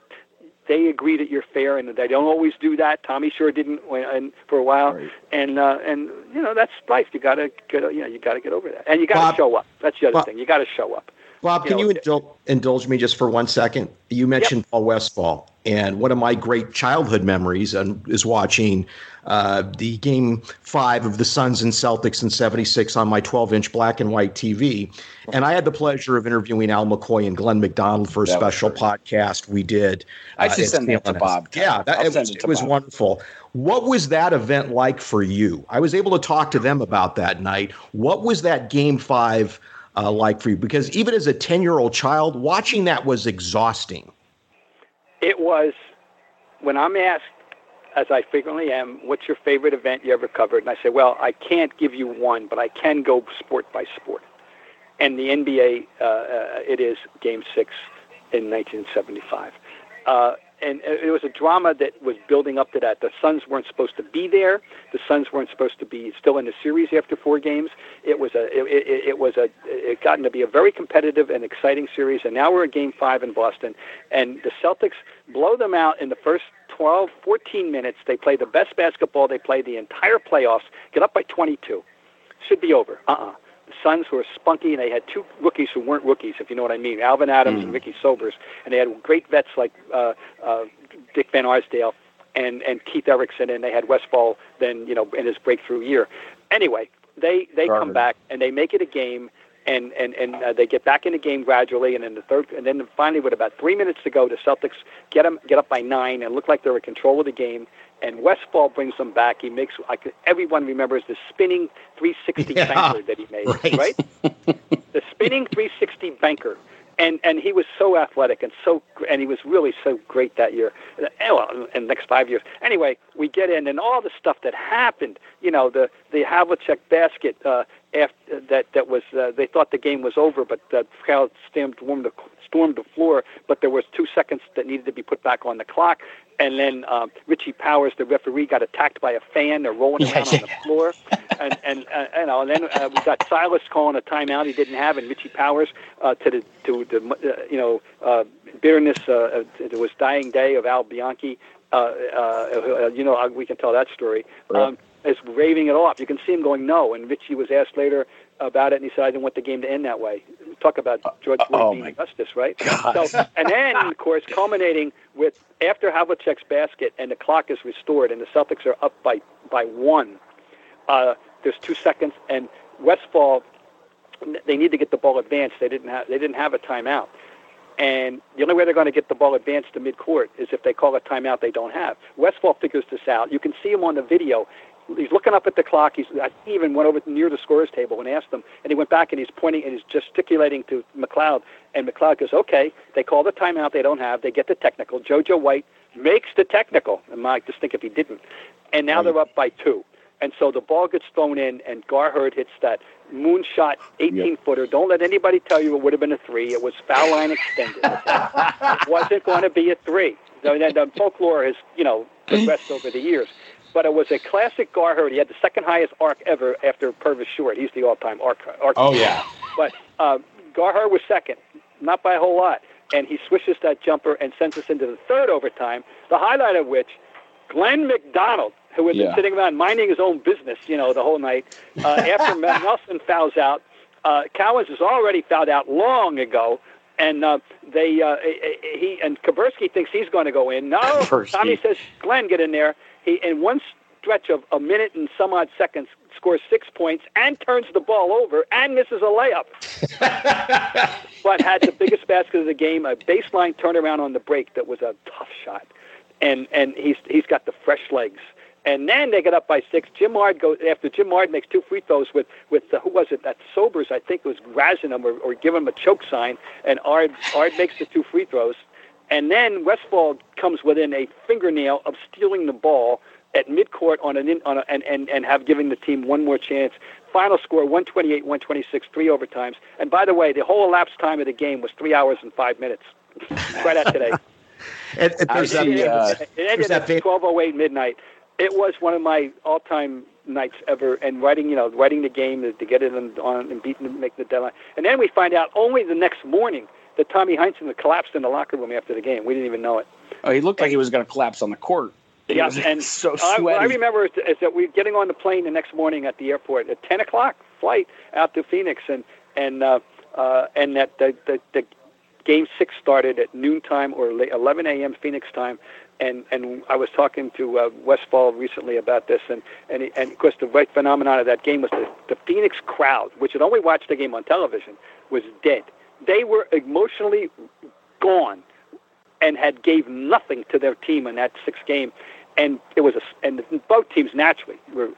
Speaker 3: they agree that you're fair, and they don't always do that. Tommy sure didn't when, and for a while,
Speaker 2: Right.
Speaker 3: and uh, and you know that's life. You gotta get you know you gotta get over that, and you gotta
Speaker 4: Bob-
Speaker 3: show up. That's the other
Speaker 4: Bob-
Speaker 3: thing. You gotta show up.
Speaker 4: Bob,
Speaker 3: You
Speaker 4: can
Speaker 3: know,
Speaker 4: you indul- indulge me just for one second? You mentioned Paul Westphal, and one of my great childhood memories and is watching uh, the game five of the Suns and Celtics in '76 on my 12-inch black and white TV. And I had the pleasure of interviewing Al McCoy and Glenn McDonald for a
Speaker 2: That
Speaker 4: special podcast we did.
Speaker 2: I should
Speaker 4: at
Speaker 2: send that to Bob.
Speaker 4: Yeah, that, it, was,
Speaker 2: it
Speaker 4: it was wonderful. What was that event like for you? I was able to talk to them about that night. What was that game five uh, like for you? Because even as a 10 year old child, watching that was exhausting.
Speaker 3: It was when I'm asked, as I frequently am, what's your favorite event you ever covered? And I say, well, I can't give you one, but I can go sport by sport. And the NBA, uh, uh, it is Game Six in 1975. Uh, and it was a drama that was building up to that. The Suns weren't supposed to be there. The Suns weren't supposed to be still in the series after four games. It was a, it, it, it was a, it gotten to be a very competitive and exciting series. And now we're at Game Five in Boston, and the Celtics blow them out in the first 12, 14 minutes. They play the best basketball they played the entire playoffs. Get up by 22. Should be over. Uh-uh. The Suns were spunky, and they had two rookies who weren't rookies, if you know what I mean, Alvin Adams and Ricky Sobers, and they had great vets like uh, uh, Dick Van Arsdale and and Keith Erickson, and they had Westphal then you know in his breakthrough year. Anyway, they they come back and they make it a game. And and and uh, they get back in the game gradually, and then the third, and then finally, with about three minutes to go, the Celtics get them get up by nine and look like they're in control of the game. And Westphal brings them back. He makes like everyone remembers the spinning 360
Speaker 4: Yeah,
Speaker 3: banker that he made,
Speaker 4: right.
Speaker 3: right? *laughs* the spinning 360 banker, and and he was so athletic and so and he was really so great that year. And well, in the next five years. Anyway, we get in and all the stuff that happened. You know, the the Havlicek basket uh, after that that was uh, they thought the game was over, but the crowd stormed stormed the, stormed the floor. But there was two seconds that needed to be put back on the clock. And then um, Richie Powers, the referee, got attacked by a fan. They're rolling
Speaker 4: Yeah,
Speaker 3: around on the floor, and and uh, you know, and then uh, we got Silas calling a timeout he didn't have, and Richie Powers uh, to the to the uh, you know uh, bitterness. Uh, uh, it was dying day of Al Bianchi. Uh, uh, uh, you know, uh, we can tell that story. Um, is raving it off. You can see him going no, and Richie was asked later about it, and he said, "I didn't want the game to end that way." Talk about George Floyd
Speaker 2: oh
Speaker 3: being justice, right? *laughs* So, and then, of course, culminating with after Havlicek's basket, and the clock is restored, and the Celtics are up by by one. Uh, there's two seconds, and Westphal, they need to get the ball advanced. They didn't have they didn't have a timeout, and the only way they're going to get the ball advanced to midcourt is if they call a timeout they don't have. Westphal figures this out. You can see him on the video. He's looking up at the clock. He's I he even went over near the scorer's table and asked them, and he went back and he's pointing and he's gesticulating to MacLeod, and MacLeod goes, "Okay." They call the timeout they don't have. They get the technical. JoJo White makes the technical. And Mike, just think if he didn't. And now they're up by two. And so the ball gets thrown in, and Gar Heard hits that moonshot 18 footer. Don't let anybody tell you it would have been a three. It was foul line extended. it wasn't going to be a three. So then the folklore has, you know, progressed over the years. But it was a classic Gar Heard. He had the second highest arc ever after Purvis Short. He's the all-time arc. arc
Speaker 2: oh yeah.
Speaker 3: But uh, Gar Heard was second, not by a whole lot, and he swishes that jumper and sends us into the third overtime. The highlight of which, Glenn McDonald, who had
Speaker 2: Yeah.
Speaker 3: been sitting around minding his own business, you know, the whole night, uh, after *laughs* Matt Nelson fouls out. Uh, Cowens is already fouled out long ago, and uh, they uh, he and Kuberski thinks he's going to go in. No,
Speaker 2: Kuberski.
Speaker 3: Tommy says, "Glenn, get in there." He in one stretch of a minute and some odd seconds scores six points and turns the ball over and misses a layup. *laughs* but had the biggest basket of the game, a baseline turnaround on the break that was a tough shot, and and he's he's got the fresh legs. And then they get up by six. Jim Ard goes after Jim Ard makes two free throws with with the, who was it? That Sobers, I think, was razzing him or, or giving him a choke sign. And Ard Ard makes the two free throws, and then Westphal comes within a fingernail of stealing the ball at midcourt on an in, on a, and, and and have given the team one more chance. Final score 128, 126, three overtimes. And by the way, the whole elapsed time of the game was three hours and five minutes. *laughs* right at today.
Speaker 4: And, and
Speaker 2: I
Speaker 4: that,
Speaker 2: see, uh,
Speaker 3: It ended
Speaker 4: that
Speaker 3: at 12:08 midnight. It was one of my all-time nights ever, and writing, you know, writing the game to, to get it on, on and beating, to make the deadline. And then we find out only the next morning that Tommy Heinsohn collapsed in the locker room after the game. We didn't even know it.
Speaker 2: Oh, he looked like he was going to collapse on the court. He
Speaker 3: Yeah, *laughs* and
Speaker 2: so
Speaker 3: I, I remember is, is that we were getting on the plane the next morning at the airport at 10 o'clock flight out to Phoenix, and and uh, uh, and that the, the the game six started at noontime or la- 11 a.m. Phoenix time. And and I was talking to uh, Westphal recently about this, and and he- and of course the right phenomenon of that game was the the Phoenix crowd, which had only watched the game on television, was dead. They were emotionally gone and had gave nothing to their team in that sixth game, and it was a and both teams naturally were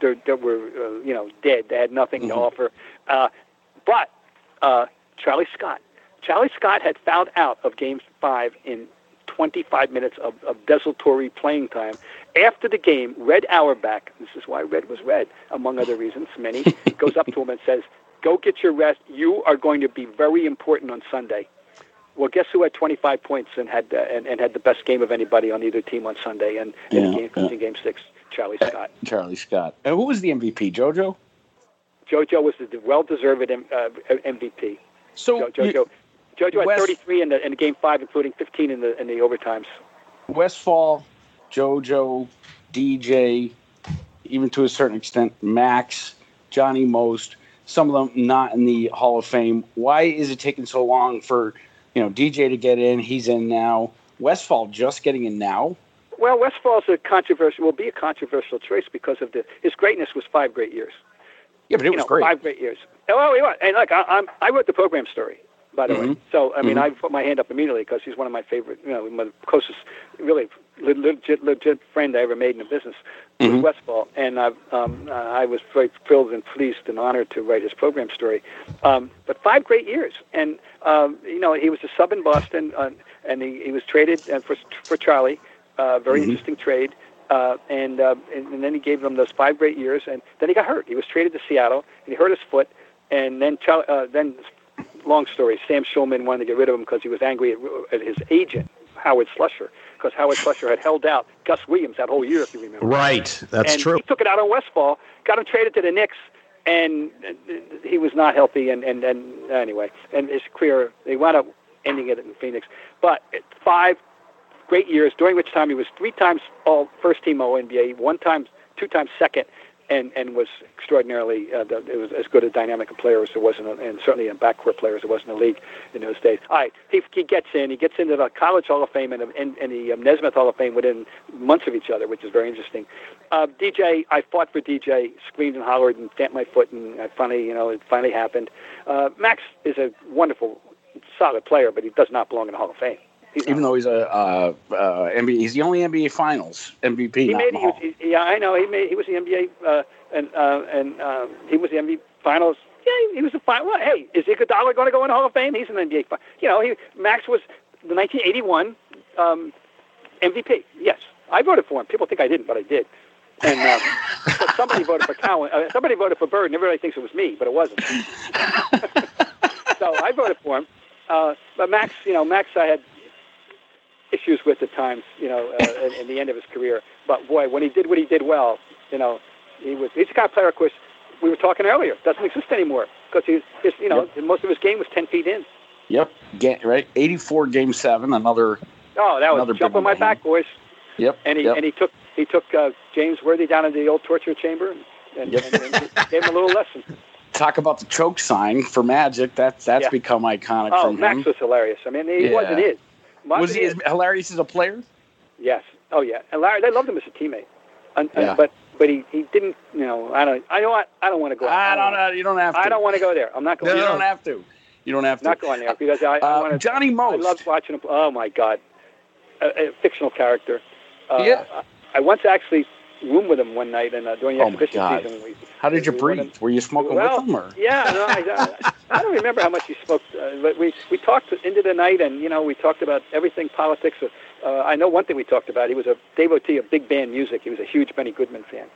Speaker 3: they were uh, you know dead. They had nothing to offer, uh, but uh, Charlie Scott, Charlie Scott had fouled out of Game Five in 25 minutes of, of desultory playing time. After the game, Red Auerbach, this is why Red was red, among other reasons, many, *laughs* goes up to him and says, Go get your rest. You are going to be very important on Sunday. Well, guess who had 25 points and had uh, and, and had the best game of anybody on either team on Sunday and in,
Speaker 2: Yeah,
Speaker 3: game,
Speaker 2: yeah.
Speaker 3: in Game Six? Charlie Scott.
Speaker 2: Charlie Scott. And who was the MVP? JoJo.
Speaker 3: JoJo was the well-deserved M- uh, MVP.
Speaker 2: So
Speaker 3: Jo- JoJo, JoJo had
Speaker 2: West-
Speaker 3: 33 in the in Game Five, including 15 in the in the overtimes.
Speaker 2: Westphal, JoJo, DJ, even to a certain extent, Max, Johnny Most, some of them not in the Hall of Fame. Why is it taking so long for you know DJ to get in? He's in now. Westphal just getting in now.
Speaker 3: Well, Westphal's a controversial will be a controversial choice because of the his greatness was five great years.
Speaker 2: Yeah, but it
Speaker 3: you
Speaker 2: was
Speaker 3: know,
Speaker 2: great.
Speaker 3: five great years. Oh, well, and look, I, I'm I wrote the program story, by the way.
Speaker 2: Mhm.
Speaker 3: So I mean,
Speaker 2: Mhm.
Speaker 3: I put my hand up immediately because he's one of my favorite, you know, my closest, really legit legit friend I ever made in the business
Speaker 2: Mhm.
Speaker 3: Westphal, and I um, uh, I was very thrilled and pleased and honored to write his program story. Um, but five great years, and um, you know, he was a sub in Boston, uh, and he, he was traded uh, for for Charlie. Uh, very
Speaker 2: Mhm.
Speaker 3: interesting trade. Uh, and, uh, and and then he gave them those five great years, and then he got hurt. He was traded to Seattle, and he hurt his foot, and then uh, then long story. Sam Schulman wanted to get rid of him because he was angry at, at his agent Howard Slusher, because Howard Slusher had held out Gus Williams that whole year, if you remember.
Speaker 4: right. That's
Speaker 3: and
Speaker 4: true.
Speaker 3: he took it out on Westphal, got him traded to the Knicks, and uh, he was not healthy. And, and, and anyway, and his career, they wound up ending it in Phoenix. But five great years, during which time he was three times all first team All NBA, one time, two times second, and, and was extraordinarily, uh, the- it was as good a dynamic a player as there was, in and certainly a backcourt player as there was in the league in those days. All right, he, he gets in, he gets into the College Hall of Fame and, and, and the um, Naismith Hall of Fame within months of each other, which is very interesting. Uh, DJ, I fought for DJ, screamed and hollered and stamped my foot, and I finally, you know, it finally happened. Uh, Max is a wonderful, solid player, but he does not belong in the Hall of Fame.
Speaker 2: Even though he's a uh, uh, NBA, he's the only NBA Finals MVP.
Speaker 3: he made, he was, he, yeah, I know. He made, he was the NBA, uh, and uh, and uh, he was the NBA Finals. Yeah, he, he was the final. Well, hey, is Iguodala going to go in the Hall of Fame? He's an NBA. You know, he Max was the 1981 um, MVP. Yes, I voted for him. People think I didn't, but I did. And uh, but somebody *laughs* voted for Cowan. Uh, somebody voted for Bird, and everybody thinks it was me, but it wasn't. *laughs* so I voted for him. Uh, but Max, you know, Max, I had issues with at times, you know, uh, in, in the end of his career. But boy, when he did what he did well, you know, he was he's the kind of player, of course, we were talking earlier, doesn't exist anymore because he's, his, you know,
Speaker 2: Yep.
Speaker 3: most of his game was ten feet in.
Speaker 2: Yep. Ga- right. 84 game seven. Another.
Speaker 3: Oh, that was jump on my back, boys.
Speaker 2: Yep.
Speaker 3: And he
Speaker 2: yep.
Speaker 3: and he took he took uh, James Worthy down to the old torture chamber and, and,
Speaker 2: Yep.
Speaker 3: and, and gave him a little lesson. *laughs*
Speaker 2: Talk about the choke sign for Magic. That's that's
Speaker 3: Yeah.
Speaker 2: become iconic
Speaker 3: Oh,
Speaker 2: from
Speaker 3: Max
Speaker 2: him.
Speaker 3: was hilarious. I mean, he
Speaker 2: Yeah.
Speaker 3: wasn't his.
Speaker 2: Was he as hilarious as a player?
Speaker 3: Yes. Oh yeah. And Larry, they loved him as a teammate. And, and- but but he, he didn't. You know, I don't. I know what. I don't want to go.
Speaker 2: I don't know. You don't have to.
Speaker 3: I don't want to go there. I'm not going.
Speaker 2: You
Speaker 3: there.
Speaker 2: don't have to. You don't have to.
Speaker 3: Not going there because I, I
Speaker 2: Uh,
Speaker 3: want to.
Speaker 2: Johnny
Speaker 3: I
Speaker 2: Most.
Speaker 3: love watching him. Oh my God, a, a fictional character. Uh,
Speaker 2: Yeah.
Speaker 3: I, I once actually roomed with him one night and uh, during the
Speaker 2: Oh,
Speaker 3: exhibition season. We,
Speaker 2: How did you
Speaker 3: we
Speaker 2: breathe? Were you smoking
Speaker 3: Well,
Speaker 2: with him or?
Speaker 3: Yeah, no, I, I, don't remember how much he smoked. uh, but we we talked into the night, and you know, we talked about everything politics. Uh, I know one thing we talked about. He was a devotee of big band music. He was a huge Benny Goodman fan,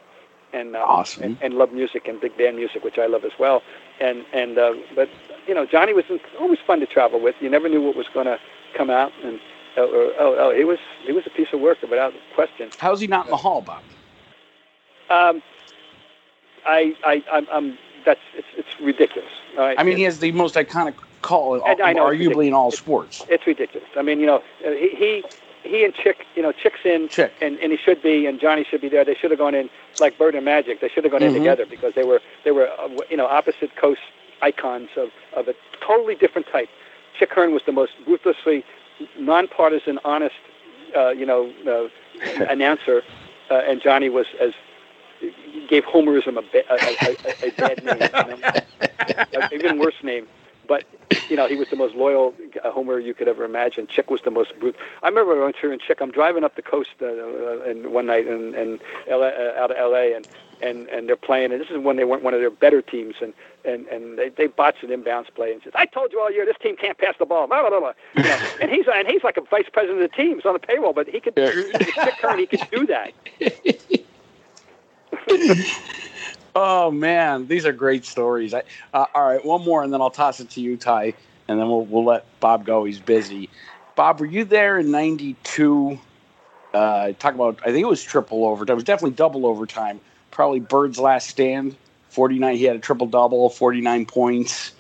Speaker 3: and um,
Speaker 2: Awesome.
Speaker 3: and, and loved music and big band music, which I love as well. And and uh, but you know, Johnny was always fun to travel with. You never knew what was going to come out, and uh, oh, oh, oh, he was he was a piece of work without question.
Speaker 2: How's he not in the hall, Bob?
Speaker 3: Um, I I I'm, I'm that's it's it's ridiculous. All right?
Speaker 2: I mean, he has the most iconic call,
Speaker 3: I- I know,
Speaker 2: arguably in all sports.
Speaker 3: It's ridiculous. I mean, you know, uh, he he, he and Chick, you know, Chick's in,
Speaker 2: Chick.
Speaker 3: and, and he should be, and Johnny should be there. They should have gone in like Bird and Magic. They should have gone in
Speaker 2: Mhm.
Speaker 3: together because they were they were uh, you know opposite coast icons of of a totally different type. Chick Hearn was the most ruthlessly nonpartisan, honest, uh, you know, uh, *laughs* announcer, uh, and Johnny was as gave Homerism a, ba- a, a, a, bad name, you know? *laughs* an even worse name. But you know, he was the most loyal uh, Homer you could ever imagine. Chick was the most brute. I remember I went through and Chick. I'm driving up the coast uh, uh, and one night and and LA, uh, out of L.A. and and and they're playing. And this is when they weren't one of their better teams. And and and they they botched an inbounds play and says, "I told you all year this team can't pass the ball." Blah blah blah. blah. You know, *laughs* and he's and he's like a vice president of the team. He's on the payroll, but he could. Chick Hearn, he could do that. *laughs* *laughs*
Speaker 2: Oh man, these are great stories. I, uh, all right, one more, and then I'll toss it to you, Ty, and then we'll we'll let Bob go. He's busy. Bob, were you there in '92? Uh, talk about. I think it was triple overtime. It was definitely double overtime. Probably Bird's last stand. 49. He had a triple double, 49 points.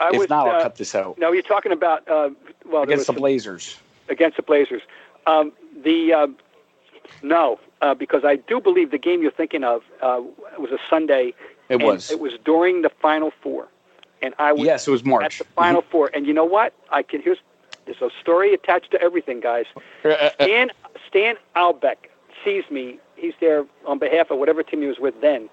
Speaker 3: I
Speaker 2: if
Speaker 3: was,
Speaker 2: not, I'll
Speaker 3: uh,
Speaker 2: cut this out.
Speaker 3: No, you're talking about uh, well
Speaker 2: Against the
Speaker 3: some-
Speaker 2: Blazers.
Speaker 3: against the Blazers. Um, the uh, no, uh, because I do believe the game you're thinking of uh, was a Sunday.
Speaker 2: It
Speaker 3: and
Speaker 2: was.
Speaker 3: It was during the Final Four, and I was
Speaker 2: Yes, it was March at
Speaker 3: the Final Four. And you know what? I can here's there's a story attached to everything, guys. Stan Stan Albeck sees me. He's there on behalf of whatever team he was with then,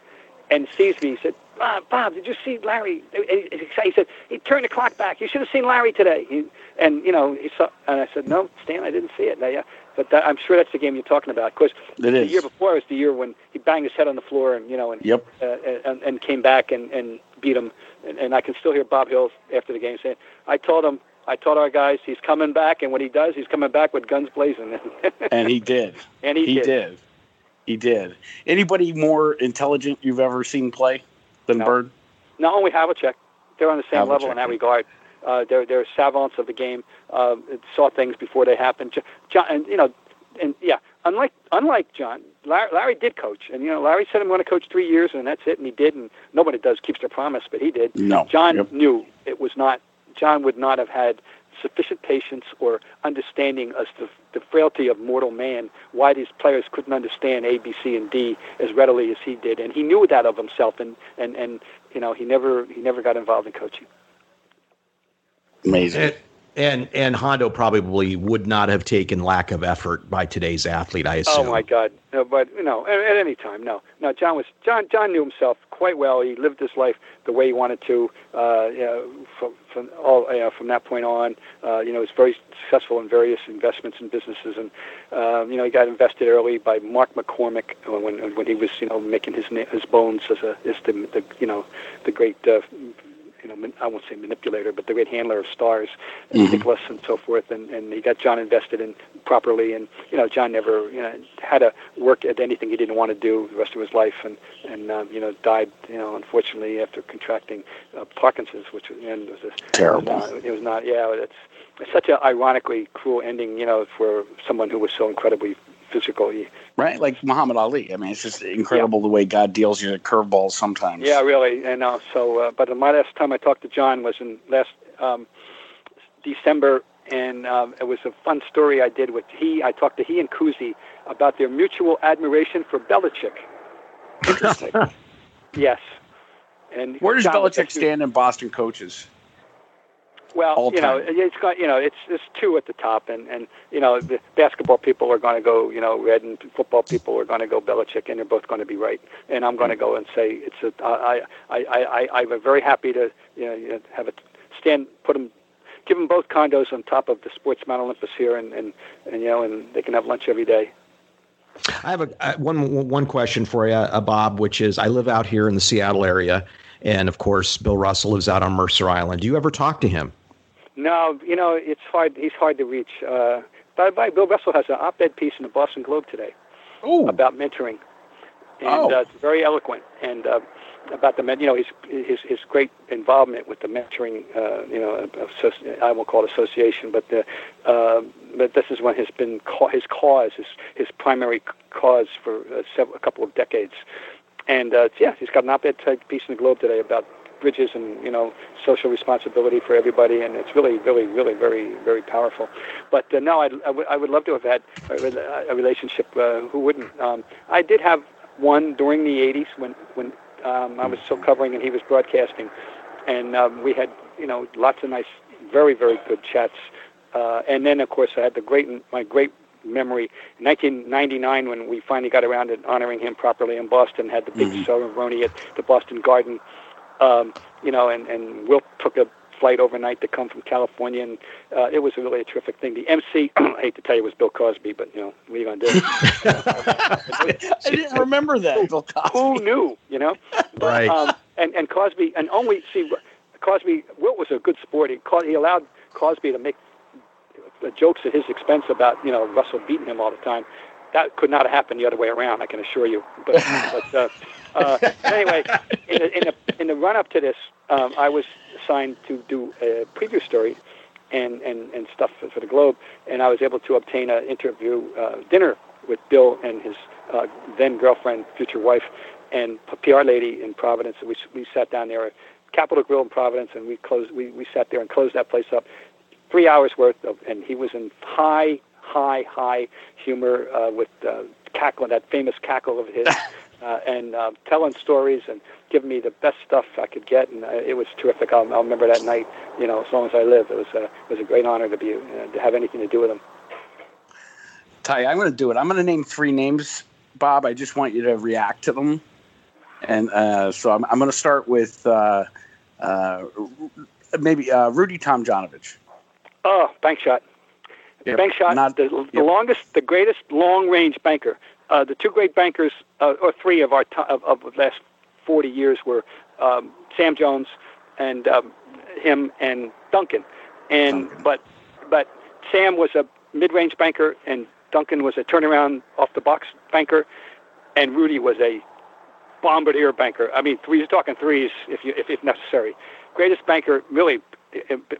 Speaker 3: and sees me. He said, Bob, Bob, did you see Larry? And He he said he turned the clock back. You should have seen Larry today. He, and you know, he saw. And I said, No, Stan, I didn't see it. Now, yeah, but that, I'm sure that's the game you're talking about. Because
Speaker 2: It
Speaker 3: the year before was the year when he banged his head on the floor and you know, and
Speaker 2: Yep.
Speaker 3: uh, and, and came back and, and beat him. And, and I can still hear Bob Hill after the game saying, "I told him, I told our guys, he's coming back, and when he does, he's coming back with guns blazing." *laughs*
Speaker 2: and he did.
Speaker 3: and he,
Speaker 2: He
Speaker 3: did.
Speaker 2: did. He did. Anybody more intelligent you've ever seen play than
Speaker 3: No.
Speaker 2: Bird?
Speaker 3: Not only Havlicek, they're on the same level
Speaker 2: Havlicek,
Speaker 3: in that regard. Uh, they're they're savants of the game. Uh, saw things before they happened. John, and you know, and yeah, unlike unlike John, Larry, Larry did coach, and you know, Larry said I'm going to coach three years, and that's it, and he did, and nobody does keeps their promise, but he did.
Speaker 2: No.
Speaker 3: John
Speaker 2: Yep.
Speaker 3: knew it was not. John would not have had sufficient patience or understanding as to the frailty of mortal man, why these players couldn't understand A, B, C, and D as readily as he did, and he knew that of himself, and and and you know he never he never got involved in coaching.
Speaker 2: Amazing.
Speaker 4: And, and and Hondo probably would not have taken lack of effort by today's athlete. I assume.
Speaker 3: Oh my God! No, but you know, at, at any time, no, no. John was John. John knew himself quite well. He lived his life the way he wanted to. Uh, you know, from from all you know, from that point on, uh, you know, he was very successful in various investments and businesses, and um, you know, he got invested early by Mark McCormack when when he was you know making his his bones as a as the, the you know the great. Uh, you know, I won't say manipulator, but the great handler of stars,
Speaker 2: Mhm.
Speaker 3: Nicklaus and so forth, and, and he got John invested in properly, and you know, John never you know had to work at anything he didn't want to do the rest of his life, and and um, you know died you know unfortunately after contracting uh, Parkinson's, which and was a,
Speaker 2: Terrible.
Speaker 3: It was not, it was not yeah, it's it's such a ironically cruel ending, you know, for someone who was so incredibly physical.
Speaker 2: Right, like Muhammad Ali. I mean, it's just incredible yeah. the way God deals you curveballs sometimes.
Speaker 3: Yeah, really. And uh, so, uh, but my last time I talked to John was in last um, December, and um, it was a fun story I did with he. I talked to he and Cousy about their mutual admiration for Belichick.
Speaker 2: Interesting. *laughs*
Speaker 3: yes. And
Speaker 2: where does John Belichick stand in Boston coaches?
Speaker 3: Well,
Speaker 2: All
Speaker 3: you know,
Speaker 2: time.
Speaker 3: it's got you know, it's it's two at the top, and and you know, the basketball people are going to go, you know, red, and football people are going to go Belichick, and they're both going to be right. And I'm going to go and say it's a I I I I I'm very happy to you know have a stand put them give them both condos on top of the Sports Mount Olympus here, and and, and you know, and they can have lunch every day.
Speaker 4: I have a one one question for you, uh, Bob, which is I live out here in the Seattle area, and of course Bill Russell lives out on Mercer Island. Do you ever talk to him?
Speaker 3: No, you know it's hard. He's hard to reach. Uh, by the way, Bill Russell has an op-ed piece in the Boston Globe today
Speaker 2: Ooh.
Speaker 3: about mentoring, and
Speaker 2: Oh.
Speaker 3: uh, it's very eloquent and uh, about the you know his his his great involvement with the mentoring. Uh, you know, I won't call it association, but the uh, but this is one has been ca- his cause, his his primary cause for uh, several, a couple of decades. And uh, yeah, he's got an op-ed type piece in the Globe today about bridges and you know social responsibility for everybody, and it's really, really, really very, very powerful. But uh, no, I'd, I would love to have had a, a relationship. Uh, who wouldn't? Um, I did have one during the '80s when when um, I was still covering and he was broadcasting, and um, we had you know lots of nice, very, very good chats. Uh, and then of course I had the great my great memory in 1999 when we finally got around to honoring him properly in Boston, had the big ceremony at the Boston Garden um, you know, and, and Will took a flight overnight to come from California, and uh, it was really a terrific thing. The MC, *clears throat* I hate to tell you, was Bill Cosby, but you know, what are you going to do? *laughs* *laughs*
Speaker 2: I didn't remember that. Bill Cosby.
Speaker 3: Who knew? You know, *laughs* but,
Speaker 4: Right.
Speaker 3: Um, and and Cosby, and only see, Cosby. Wilt was a good sport. He, he allowed Cosby to make uh, jokes at his expense about you know Russell beating him all the time. That could not have happened the other way around. I can assure you. But, *laughs* but uh, uh, anyway, in the, in the in the run up to this, um, I was assigned to do a preview story and, and, and stuff for the Globe, and I was able to obtain an interview uh, dinner with Bill and his uh, then girlfriend, future wife, and PR lady in Providence. We we sat down there at Capital Grille in Providence, and we closed. We, we sat there and closed that place up. Three hours worth of, and he was in high, high, high humor uh, with uh, cackling that famous cackle of his. *laughs* Uh, and uh, telling stories and giving me the best stuff I could get, and uh, it was terrific. I'll, I'll remember that night, you know, as long as I live. It was a, it was a great honor to be uh, to have anything to do with him.
Speaker 2: Ty, I'm going to do it. I'm going to name three names, Bob. I just want you to react to them. And uh, so I'm, I'm going to start with uh, uh, maybe uh, Rudy Tomjanovich.
Speaker 3: Oh, bank shot.
Speaker 2: Yep.
Speaker 3: Bank shot.
Speaker 2: Not-
Speaker 3: the, the
Speaker 2: yep.
Speaker 3: longest, the greatest long range banker. Uh, the two great bankers, uh, or three of our to- of, of the last 40 years, were um, Sam Jones and um, him and Duncan. And
Speaker 2: Duncan.
Speaker 3: but but Sam was a mid range banker, and Duncan was a turnaround off the box banker, and Rudy was a bombardier banker. I mean, three, you're talking threes if you if, if necessary. Greatest banker, really,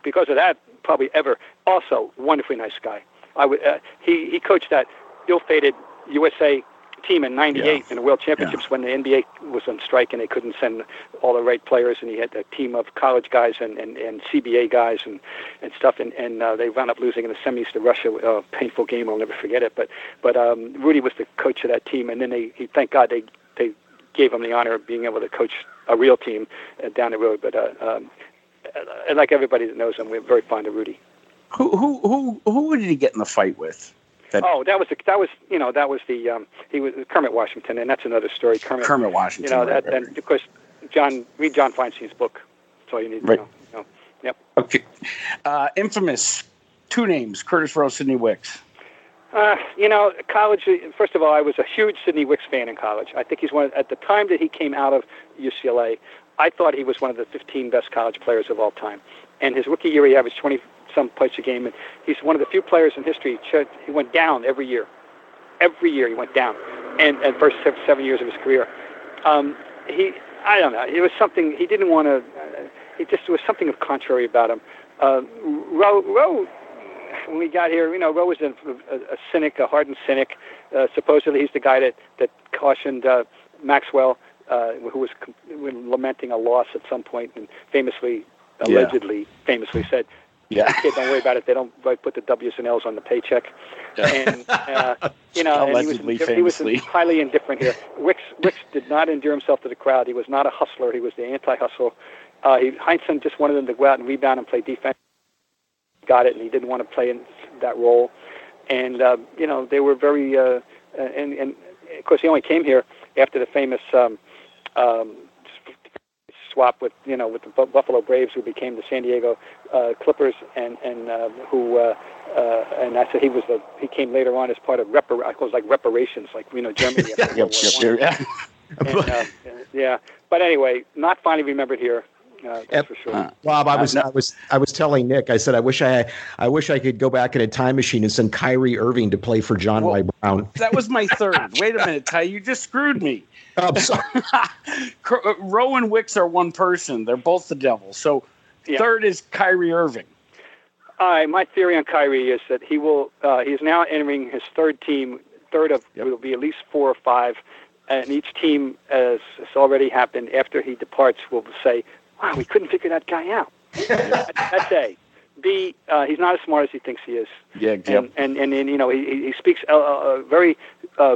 Speaker 3: because of that, probably ever. Also, wonderfully nice guy. I would. Uh, he he coached that ill-fated USA team in '98
Speaker 2: Yeah.
Speaker 3: in the World Championships when the NBA was on strike and they couldn't send all the right players, and he had a team of college guys and, and, and CBA guys and and stuff, and and uh, they wound up losing in the semis to Russia. A painful game, I'll never forget it. But but um, Rudy was the coach of that team, and then they he thank God they they gave him the honor of being able to coach a real team uh, down the road. But uh, um, uh, like everybody that knows him, we're very fond of Rudy.
Speaker 2: Who who who who did he get in the fight with? That
Speaker 3: Oh, that was the, that was you know that was the um, he was Kermit Washington, and that's another story. Kermit,
Speaker 2: Kermit
Speaker 3: you know
Speaker 2: right,
Speaker 3: that,
Speaker 2: right,
Speaker 3: and of course John read John Feinstein's book. That's all you need to know. You know. Yep.
Speaker 2: Okay. Uh, infamous. Two names: Curtis Rowe, Sidney Wicks.
Speaker 3: Uh, you know, college. First of all, I was a huge Sidney Wicks fan in college. I think he's one of, at the time that he came out of UCLA. I thought he was one of the 15 best college players of all time. And his rookie year, he averaged 20 some points a game, and he's one of the few players in history. He went down every year. Every year he went down, and and first seven, years of his career. Um, he, I don't know. It was something he didn't want to. Uh, it just was something of contrary about him. Uh, when we got here, you know, Rowe was a, a, a cynic, a hardened cynic. Uh, supposedly, he's the guy that that cautioned uh, Maxwell, uh, who was com- lamenting a loss at some point, and famously, allegedly, yeah. famously said, yeah. Kid, don't worry about it. They don't like, put the W's and L's on the paycheck. Yeah. And uh, you know, and he was he was highly indifferent here. Wicks Wicks did not endear himself to the crowd. He was not a hustler. He was the anti-hustle. Uh, he, Heinsohn just wanted him to go out and rebound and play defense. Got it, and he didn't want to play in that role. And uh, you know, they were very uh, and and of course he only came here after the famous um, um, swap with you know with the Buffalo Braves, who became the San Diego uh, Clippers, and and uh, who uh, uh, and I said he was the he came later on as part of repar I call it like reparations, like you know Germany. *laughs* yep, yep, yeah. and, uh, *laughs* yeah, but anyway, not finally remembered here. Uh, that's for sure. Uh,
Speaker 4: Bob, I was, uh, I was, I was telling Nick. I said, I wish I, I wish I could go back in a time machine and send Kyrie Irving to play for John well, Y. Brown.
Speaker 2: That was my *laughs* third. Wait a minute, Ty, you just screwed me. I'm sorry. *laughs* Uh, Rowe and Wicks are one person. They're both the devil. So yeah. third is Kyrie Irving.
Speaker 3: All right, my theory on Kyrie is that he will. Uh, he's now entering his third team. Third of yep. will be at least four or five, and each team, as has already happened, after he departs, will say, "Wow, we couldn't figure that guy out." *laughs* that's A. B. Uh, he's not as smart as he thinks he is.
Speaker 2: Yeah,
Speaker 3: and, yep. and, and and you know he he speaks uh, uh, very uh,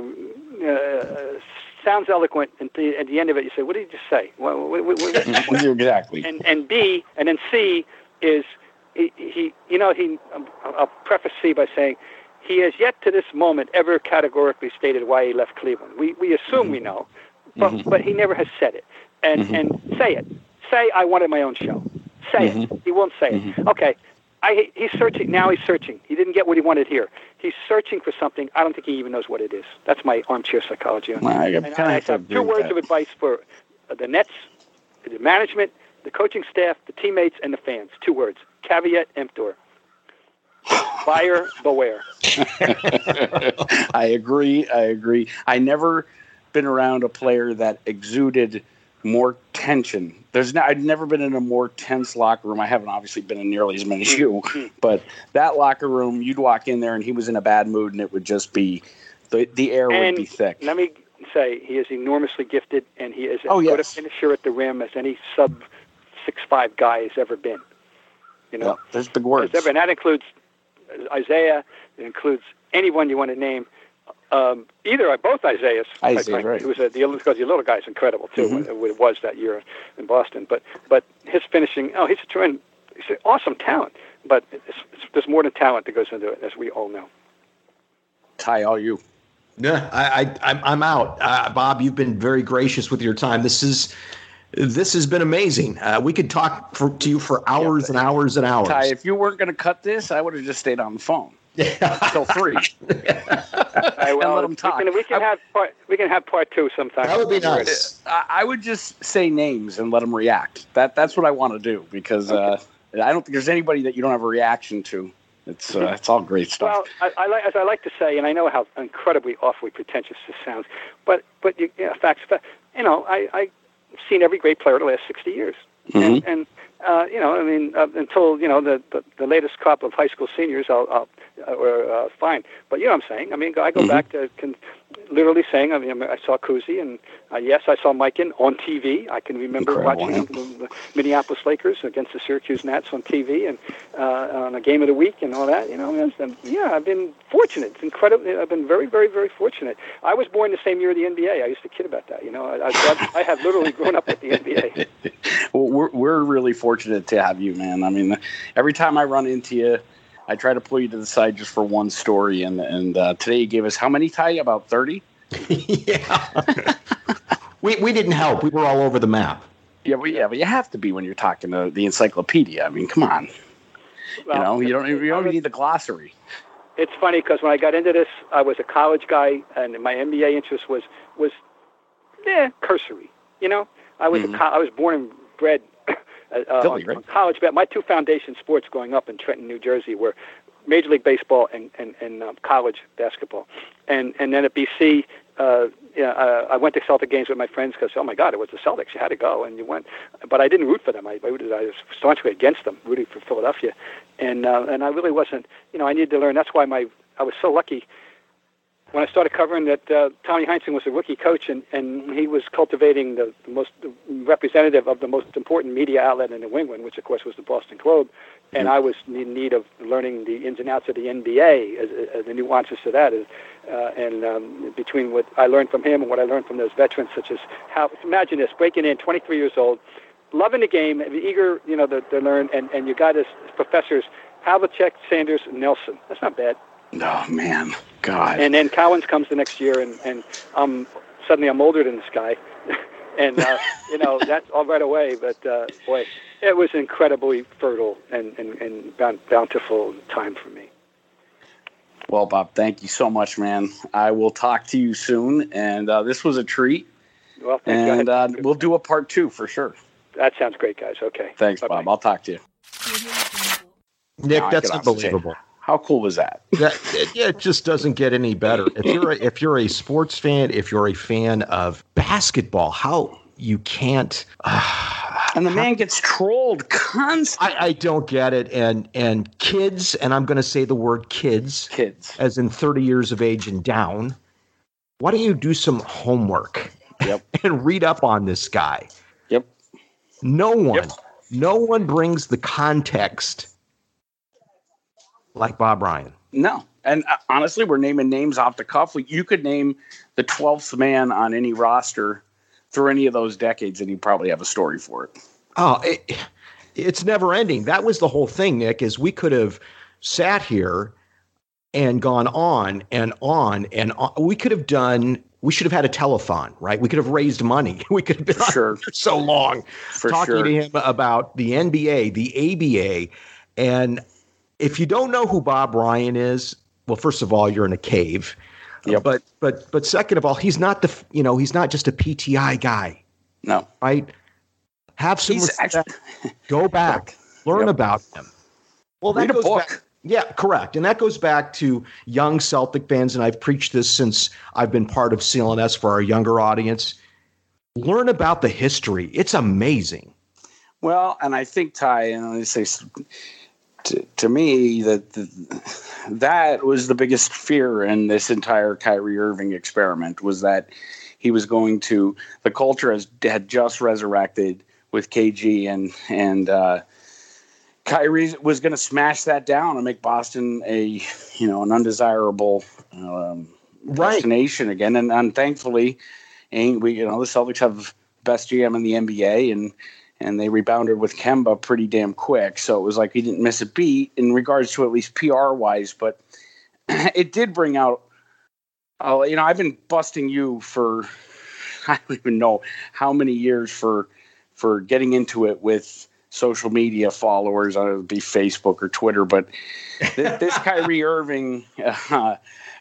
Speaker 3: uh, sounds eloquent, and the, at the end of it, you say, "What did he just say?" What, what,
Speaker 2: what, *laughs* exactly.
Speaker 3: And and B, and then C is he, he you know he. Um, I'll preface C by saying he has yet to this moment ever categorically stated why he left Cleveland. We we assume mm-hmm. we know, but mm-hmm. but he never has said it. And mm-hmm. and say it. Say I wanted my own show. Say it. Mm-hmm. He won't say it. Mm-hmm. Okay. I, he's searching now. He's searching. He didn't get what he wanted here. He's searching for something. I don't think he even knows what it is. That's my armchair psychology.
Speaker 2: Well, I, and I, I have
Speaker 3: two words
Speaker 2: that.
Speaker 3: of advice for the Nets, the management, the coaching staff, the teammates, and the fans. Two words: caveat emptor. Buyer beware. *laughs*
Speaker 2: I agree. I agree. I never been around a player that exuded more tension. There's no, I've never been in a more tense locker room. I haven't obviously been in nearly as many as you, *laughs* but that locker room, you'd walk in there and he was in a bad mood, and it would just be the the air and would be thick.
Speaker 3: Let me say, he is enormously gifted, and he is as oh, yes. good a finisher at the rim as any sub six five guy has ever been. You know,
Speaker 2: there's big words,
Speaker 3: and that includes Isaiah. It includes anyone you want to name. Um, either both Isaiahs.
Speaker 2: Isaiah, right.
Speaker 3: It was a, the because the little guy's incredible too. Mm-hmm. It was that year in Boston, but but his finishing. Oh, he's a trend. He's an awesome talent, but it's, it's, there's more than talent that goes into it, as we all know.
Speaker 2: Ty, all you.
Speaker 4: Yeah, I, I I'm I'm out. Uh, Bob, you've been very gracious with your time. This is this has been amazing. Uh, we could talk for, to you for hours yeah, and hours and hours.
Speaker 2: Ty, if you weren't going to cut this, I would have just stayed on the phone. Until three. *laughs*
Speaker 3: right, well, let them talk. We can, we can have part. We can have part two sometime.
Speaker 4: That would be nice.
Speaker 2: I, I would just say names and let them react. That that's what I want to do because okay. uh, I don't think there's anybody that you don't have a reaction to. It's uh, it's all great stuff.
Speaker 3: Well, I, I like as I like to say, and I know how incredibly awfully pretentious this sounds, but but you, you know, facts. You know, I I've seen every great player the last sixty years, mm-hmm. and, and uh, you know, I mean, uh, until you know the, the the latest crop of high school seniors, I'll, I'll or uh, fine. But you know what I'm saying? I mean, I go mm-hmm. back to can, literally saying, I mean, I saw Cousy, and uh, yes, I saw Mike Mikan on TV. I can remember Incredible, watching the, the Minneapolis Lakers against the Syracuse Nats on TV and uh, on a game of the week and all that. You know, and, yeah, I've been fortunate. It's incredible. I've been very, very, very fortunate. I was born the same year the NBA. I used to kid about that. You know, I, I, I have literally grown up with the NBA. *laughs*
Speaker 2: well, we're we're really fortunate to have you, man. I mean, every time I run into you I try to pull you to the side just for one story, and and uh, today you gave us how many? Ty about thirty. *laughs*
Speaker 4: yeah. we we didn't help. We were all over the map.
Speaker 2: Yeah, but yeah, but you have to be when you're talking to the encyclopedia. I mean, come on. Well, you know, you don't you don't need the glossary.
Speaker 3: It's funny because when I got into this, I was a college guy, and my NBA interest was was yeah cursory. You know, I was mm-hmm. a, I was born and bred uh, Philly, right? college. But my two foundation sports growing up in Trenton, New Jersey, were Major League Baseball and and, and um, college basketball, and and then at BC, uh, yeah, uh, I went to Celtic games with my friends because oh my God, it was the Celtics. You had to go, and you went. But I didn't root for them. I, I, rooted, I was staunchly against them, rooting for Philadelphia, and uh, and I really wasn't. You know, I needed to learn. That's why my I was so lucky when I started covering that uh, Tommy Heinsohn was a rookie coach, and, and he was cultivating the, the most the representative of the most important media outlet in New England, which of course was the Boston Globe. And I was in need of learning the ins and outs of the NBA, as, as the nuances to that. Is, uh, and um, between what I learned from him and what I learned from those veterans, such as how imagine this breaking in, 23 years old, loving the game, eager, you know, to, to learn, and, and you got his professors, Havlicek, Sanders, Nelson. That's not bad.
Speaker 2: Oh man, God.
Speaker 3: And then Cowens comes the next year, and and um suddenly I'm older than this guy, *laughs* and uh, you know *laughs* that's all right away. But uh, boy, it was incredibly fertile and and, and bountiful time for me.
Speaker 2: Well, Bob, thank you so much, man. I will talk to you soon, and uh, this was a treat.
Speaker 3: Well,
Speaker 2: and uh, we'll do a part two for sure.
Speaker 3: That sounds great, guys. Okay.
Speaker 2: Thanks, Bye-bye. Bob. I'll talk to you.
Speaker 4: Nick, that's unbelievable.
Speaker 2: How cool was that?
Speaker 4: that it, it just doesn't get any better. If you're a, if you're a sports fan, if you're a fan of basketball, how you can't.
Speaker 2: Uh, and the man gets trolled constantly.
Speaker 4: I, I, don't get it. And and kids, and I'm going to say the word kids,
Speaker 2: kids,
Speaker 4: as in 30 years of age and down. Why don't you do some homework?
Speaker 2: Yep. *laughs*
Speaker 4: and read up on this guy.
Speaker 2: Yep.
Speaker 4: No one, yep. no one brings the context like Bob Ryan.
Speaker 2: No. And uh, honestly, we're naming names off the cuff. You could name the 12th man on any roster through any of those decades, and you probably have a story for it.
Speaker 4: Oh, it, it's never ending. That was the whole thing, Nick, is we could have sat here and gone on and on and on. We could have done we should have had a telethon, right? We could have raised money. *laughs* We could have been
Speaker 2: sure. *laughs*
Speaker 4: so long
Speaker 2: for
Speaker 4: talking
Speaker 2: sure.
Speaker 4: to him about the NBA, the ABA, and if you don't know who Bob Ryan is, well, first of all, you're in a cave.
Speaker 2: Yep.
Speaker 4: But but but second of all, he's not the you know he's not just a PTI guy.
Speaker 2: No.
Speaker 4: Right. Have some
Speaker 2: he's
Speaker 4: respect.
Speaker 2: Actually, *laughs*
Speaker 4: Go back, learn
Speaker 2: yep.
Speaker 4: about him. Well, that
Speaker 2: Read
Speaker 4: goes back. Yeah, correct. And that goes back to young Celtic fans, and I've preached this since I've been part of CLNS for our younger audience. Learn about the history. It's amazing.
Speaker 2: Well, and I think Ty, and I say to, to me that that was the biggest fear in this entire Kyrie Irving experiment was that he was going to the culture has had just resurrected with KG and and uh, Kyrie was going to smash that down and make Boston a you know an undesirable um,
Speaker 4: right.
Speaker 2: destination again and, and thankfully and we you know the Celtics have best GM in the NBA and and they rebounded with Kemba pretty damn quick. So it was like he didn't miss a beat in regards to at least PR wise, but *clears throat* it did bring out. Oh, you know, I've been busting you for *laughs* I don't even know how many years for for getting into it with social media followers, on it be Facebook or Twitter, but this, *laughs* this Kyrie Irving uh,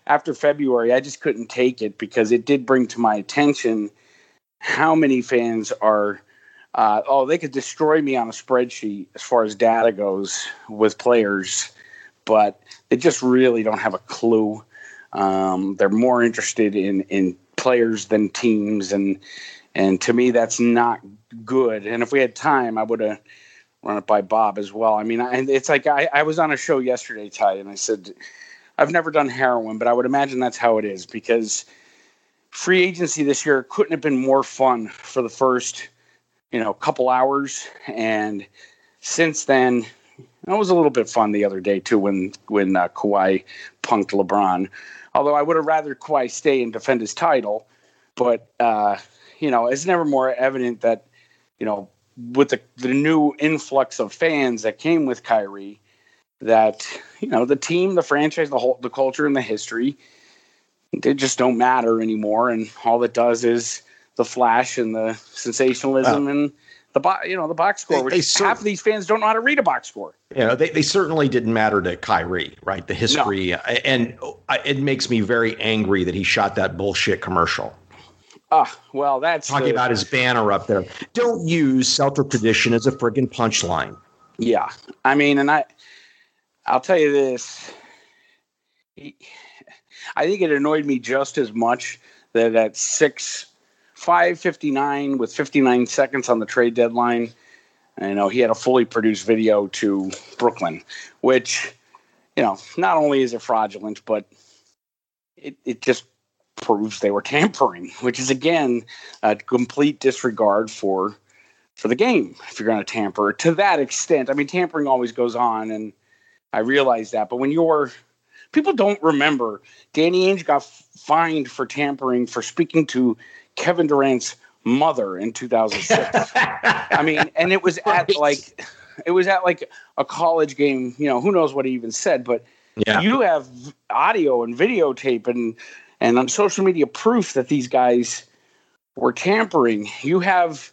Speaker 2: after February, I just couldn't take it because it did bring to my attention how many fans are uh, oh, they could destroy me on a spreadsheet as far as data goes with players, but they just really don't have a clue. Um, they're more interested in in players than teams, and and to me that's not good. And if we had time, I would have run it by Bob as well. I mean, I, it's like I, I was on a show yesterday, Ty, and I said I've never done heroin, but I would imagine that's how it is because free agency this year couldn't have been more fun for the first you know, a couple hours. And since then, it was a little bit fun the other day too when when uh, Kawhi punked LeBron. Although I would have rather Kawhi stay and defend his title, but uh, you know, it's never more evident that you know with the the new influx of fans that came with Kyrie, that you know the team, the franchise, the whole the culture, and the history, they just don't matter anymore. And all it does is the flash and the sensationalism uh, and the bo- you know the box score. They, which they cer- half of these fans don't know how to read a box score.
Speaker 4: You know, they, they certainly didn't matter to Kyrie, right? The history, no. and it makes me very angry that he shot that bullshit commercial.
Speaker 2: Ah, uh, well, that's
Speaker 4: talking the, about his banner up there. Don't use Celtic tradition as a friggin' punchline.
Speaker 2: Yeah, I mean, and I, I'll tell you this. I think it annoyed me just as much that at six five fifty nine with fifty nine seconds on the trade deadline, you know he had a fully produced video to Brooklyn, which you know not only is it fraudulent, but it it just proves they were tampering, which is again a complete disregard for for the game if you're going to tamper to that extent. I mean, tampering always goes on, and I realize that. But when you're people don't remember, Danny Ainge got fined for tampering for speaking to Kevin Durant's mother in 2006. I mean, and it was *laughs* at like it was at like a college game. You know, who knows what he even said, but. Yeah. You have audio and videotape and and on social media proof that these guys were tampering. You have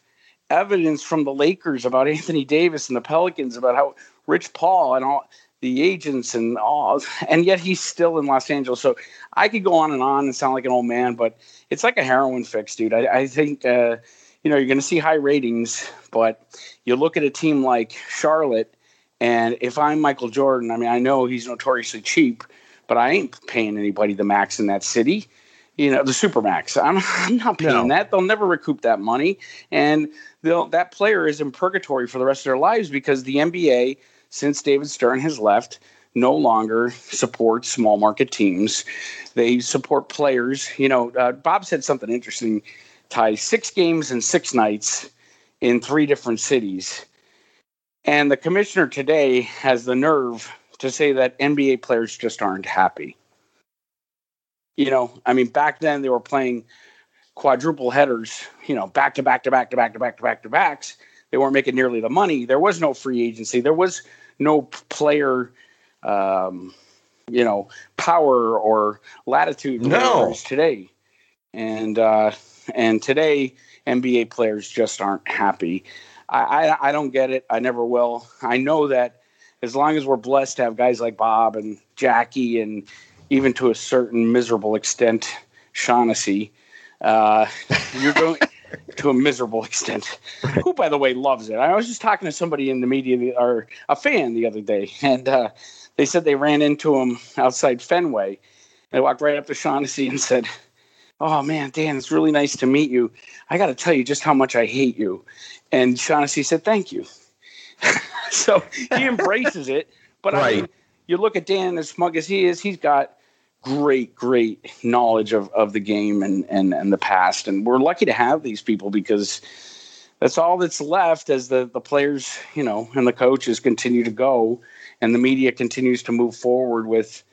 Speaker 2: evidence from the Lakers about Anthony Davis and the Pelicans about how Rich Paul and all the agents and all, *laughs* and yet he's still in Los Angeles. So I could go on and on and sound like an old man, but it's like a heroin fix, dude. I, I think uh, you know you're going to see high ratings, but you look at a team like Charlotte, and if I'm Michael Jordan, I mean I know he's notoriously cheap, but I ain't paying anybody the max in that city you know the supermax. I'm, *laughs* I'm not paying no. that. They'll never recoup that money, and they'll that player is in purgatory for the rest of their lives because the NBA, since David Stern has left, no longer support small market teams. They support players. You know, uh, Bob said something interesting. Ty six games and six nights in three different cities, and the commissioner today has the nerve to say that NBA players just aren't happy. You know, I mean, back then they were playing quadruple headers, you know, back to back to back to back to back to back to backs. They weren't making nearly the money. There was no free agency. There was no player, um, you know, power or latitude
Speaker 4: no.
Speaker 2: today. And uh, and today, NBA players just aren't happy. I, I, I don't get it. I never will. I know that as long as we're blessed to have guys like Bob and Jackie and even to a certain miserable extent, Shaughnessy. Uh, you're going to a miserable extent. Who, by the way, loves it. I was just talking to somebody in the media or a fan the other day, and uh, they said they ran into him outside Fenway. They walked right up to Shaughnessy and said, "Oh man, Dan, it's really nice to meet you. I got to tell you just how much I hate you." And Shaughnessy said, "Thank you." *laughs* so he embraces it, but right. I mean, you look at Dan as smug as he is, he's got great, great knowledge of, of the game and, and, and the past. And we're lucky to have these people because that's all that's left as the, the players, you know, and the coaches continue to go and the media continues to move forward with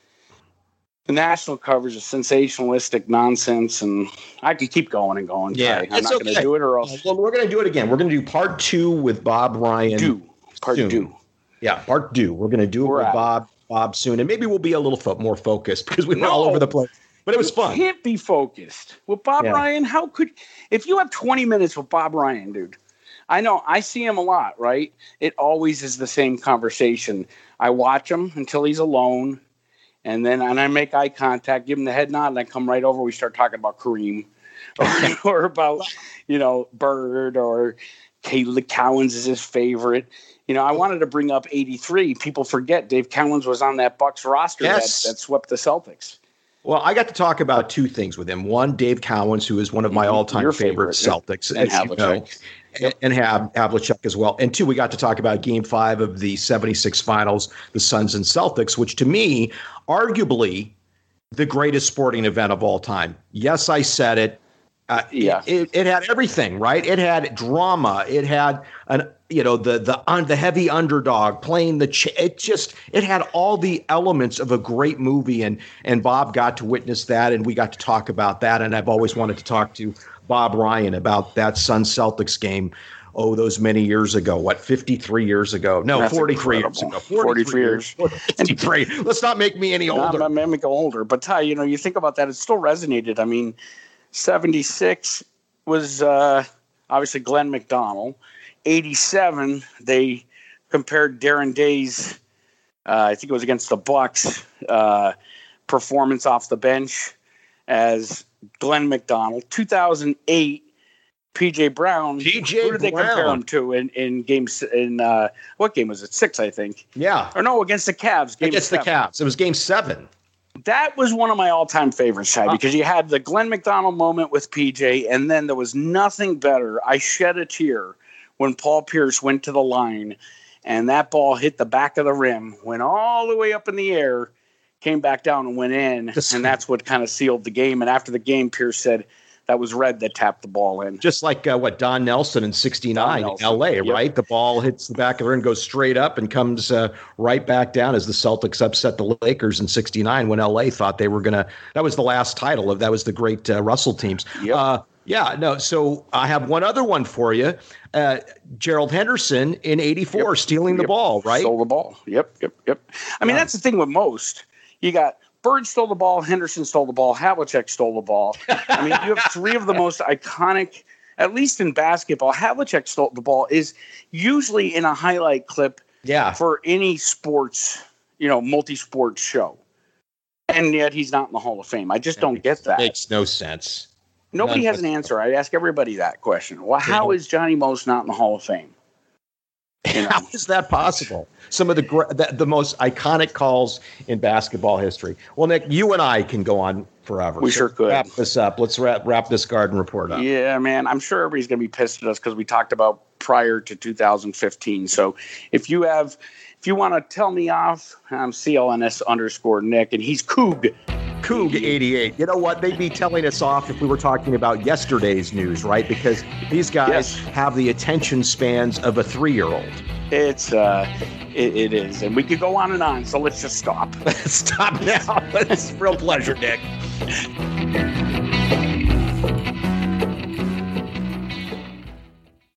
Speaker 2: the national coverage of sensationalistic nonsense. And I could keep going and going.
Speaker 4: Yeah.
Speaker 2: I'm not okay. going to do it or else.
Speaker 4: Well, we're going to do it again. We're going to do part two with Bob Ryan.
Speaker 2: Do. Part soon. two.
Speaker 4: Yeah, part two. We're going to do it we're with Bob Bob soon, and maybe we'll be a little fo- more focused *laughs* because we went no, all over the place. But it was fun.
Speaker 2: Can't be focused with Bob yeah. Ryan. How could if you have 20 minutes with Bob Ryan, dude? I know I see him a lot, right? It always is the same conversation. I watch him until he's alone, and then and I make eye contact, give him the head nod, and I come right over. We start talking about Kareem, *laughs* or, *laughs* or about you know Bird, or Caleb Cowens is his favorite. You know, I wanted to bring up 83. People forget Dave Cowens was on that Bucks roster yes. that, that swept the Celtics.
Speaker 4: Well, I got to talk about two things with him. One, Dave Cowens, who is one of my mm-hmm. all-time favorite, favorite, Celtics,
Speaker 2: and Havlicek.
Speaker 4: You know, and have Havlicek as well. And two, we got to talk about Game Five of the '76 Finals, the Suns and Celtics, which to me, arguably, the greatest sporting event of all time. Yes, I said it. Uh, yeah, it, it, had everything, right? It had drama. It had an you know the the on the heavy underdog playing the ch- it just it had all the elements of a great movie and and Bob got to witness that and we got to talk about that. And I've always wanted to talk to Bob Ryan about that Sun Celtics game oh those many years ago. What 53 years ago? No That's 43 incredible. years ago.
Speaker 2: 43, 43 years
Speaker 4: 53 let's not make me any older.
Speaker 2: not, not go older. But Ty you know you think about that it still resonated. I mean 76 was uh obviously Glenn McDonald 87, they compared Darren Daye's, uh, I think it was against the Bucks, uh, performance off the bench as Glenn McDonald. 2008, PJ Brown.
Speaker 4: PJ
Speaker 2: Who did they compare him to in, in games? In uh, what game was it? Six, I think.
Speaker 4: Yeah.
Speaker 2: Or no, against the Cavs.
Speaker 4: Game against seven. the Cavs. It was game seven.
Speaker 2: That was one of my all-time favorites, Ty, because you had the Glenn McDonald moment with PJ, and then there was nothing better. I shed a tear when Paul Pierce went to the line, and that ball hit the back of the rim, went all the way up in the air, came back down and went in, and that's what kind of sealed the game. And after the game, Pierce said that was Red that tapped the ball in.
Speaker 4: Just like uh, what Don Nelson in '69 in LA, yep. right? The ball hits the back of the rim, goes straight up, and comes uh, right back down as the Celtics upset the Lakers in '69 when LA thought they were going to. That was the last title of that was the great uh, Russell teams.
Speaker 2: Yep.
Speaker 4: Yeah, no. So I have one other one for you. Uh, Gerald Henderson in '84 yep. stealing the
Speaker 2: yep.
Speaker 4: ball, right?
Speaker 2: Stole the ball. Yep, yep, yep. I mean, yeah. that's the thing with most. You got Bird stole the ball, Henderson stole the ball, Havlicek stole the ball. I mean, you have *laughs* three of the most iconic, at least in basketball. Havlicek stole the ball is usually in a highlight clip
Speaker 4: yeah.
Speaker 2: for any sports, you know, multi-sport show. And yet he's not in the Hall of Fame. I just don't get that.
Speaker 4: Makes no sense.
Speaker 2: Nobody None has an answer. I ask everybody that question. Well, how is Johnny Most not in the Hall of Fame?
Speaker 4: You *laughs* know? How is that possible? Some of the, the, the most iconic calls in basketball history. Well, Nick, you and I can go on forever.
Speaker 2: We so sure could
Speaker 4: wrap this up. Let's wrap wrap this garden report up.
Speaker 2: Yeah, man. I'm sure everybody's going to be pissed at us because we talked about prior to 2015. So if you have, if you want to tell me off, I'm CLNS underscore Nick, and he's Coug
Speaker 4: Coug 88. You know what? They'd be telling us off if we were talking about yesterday's news, right? Because these guys yes. have the attention spans of a three year old.
Speaker 2: It's, uh, it, it is. And we could go on and on. So let's just stop. *laughs*
Speaker 4: stop now. *laughs* It's a real pleasure, Nick.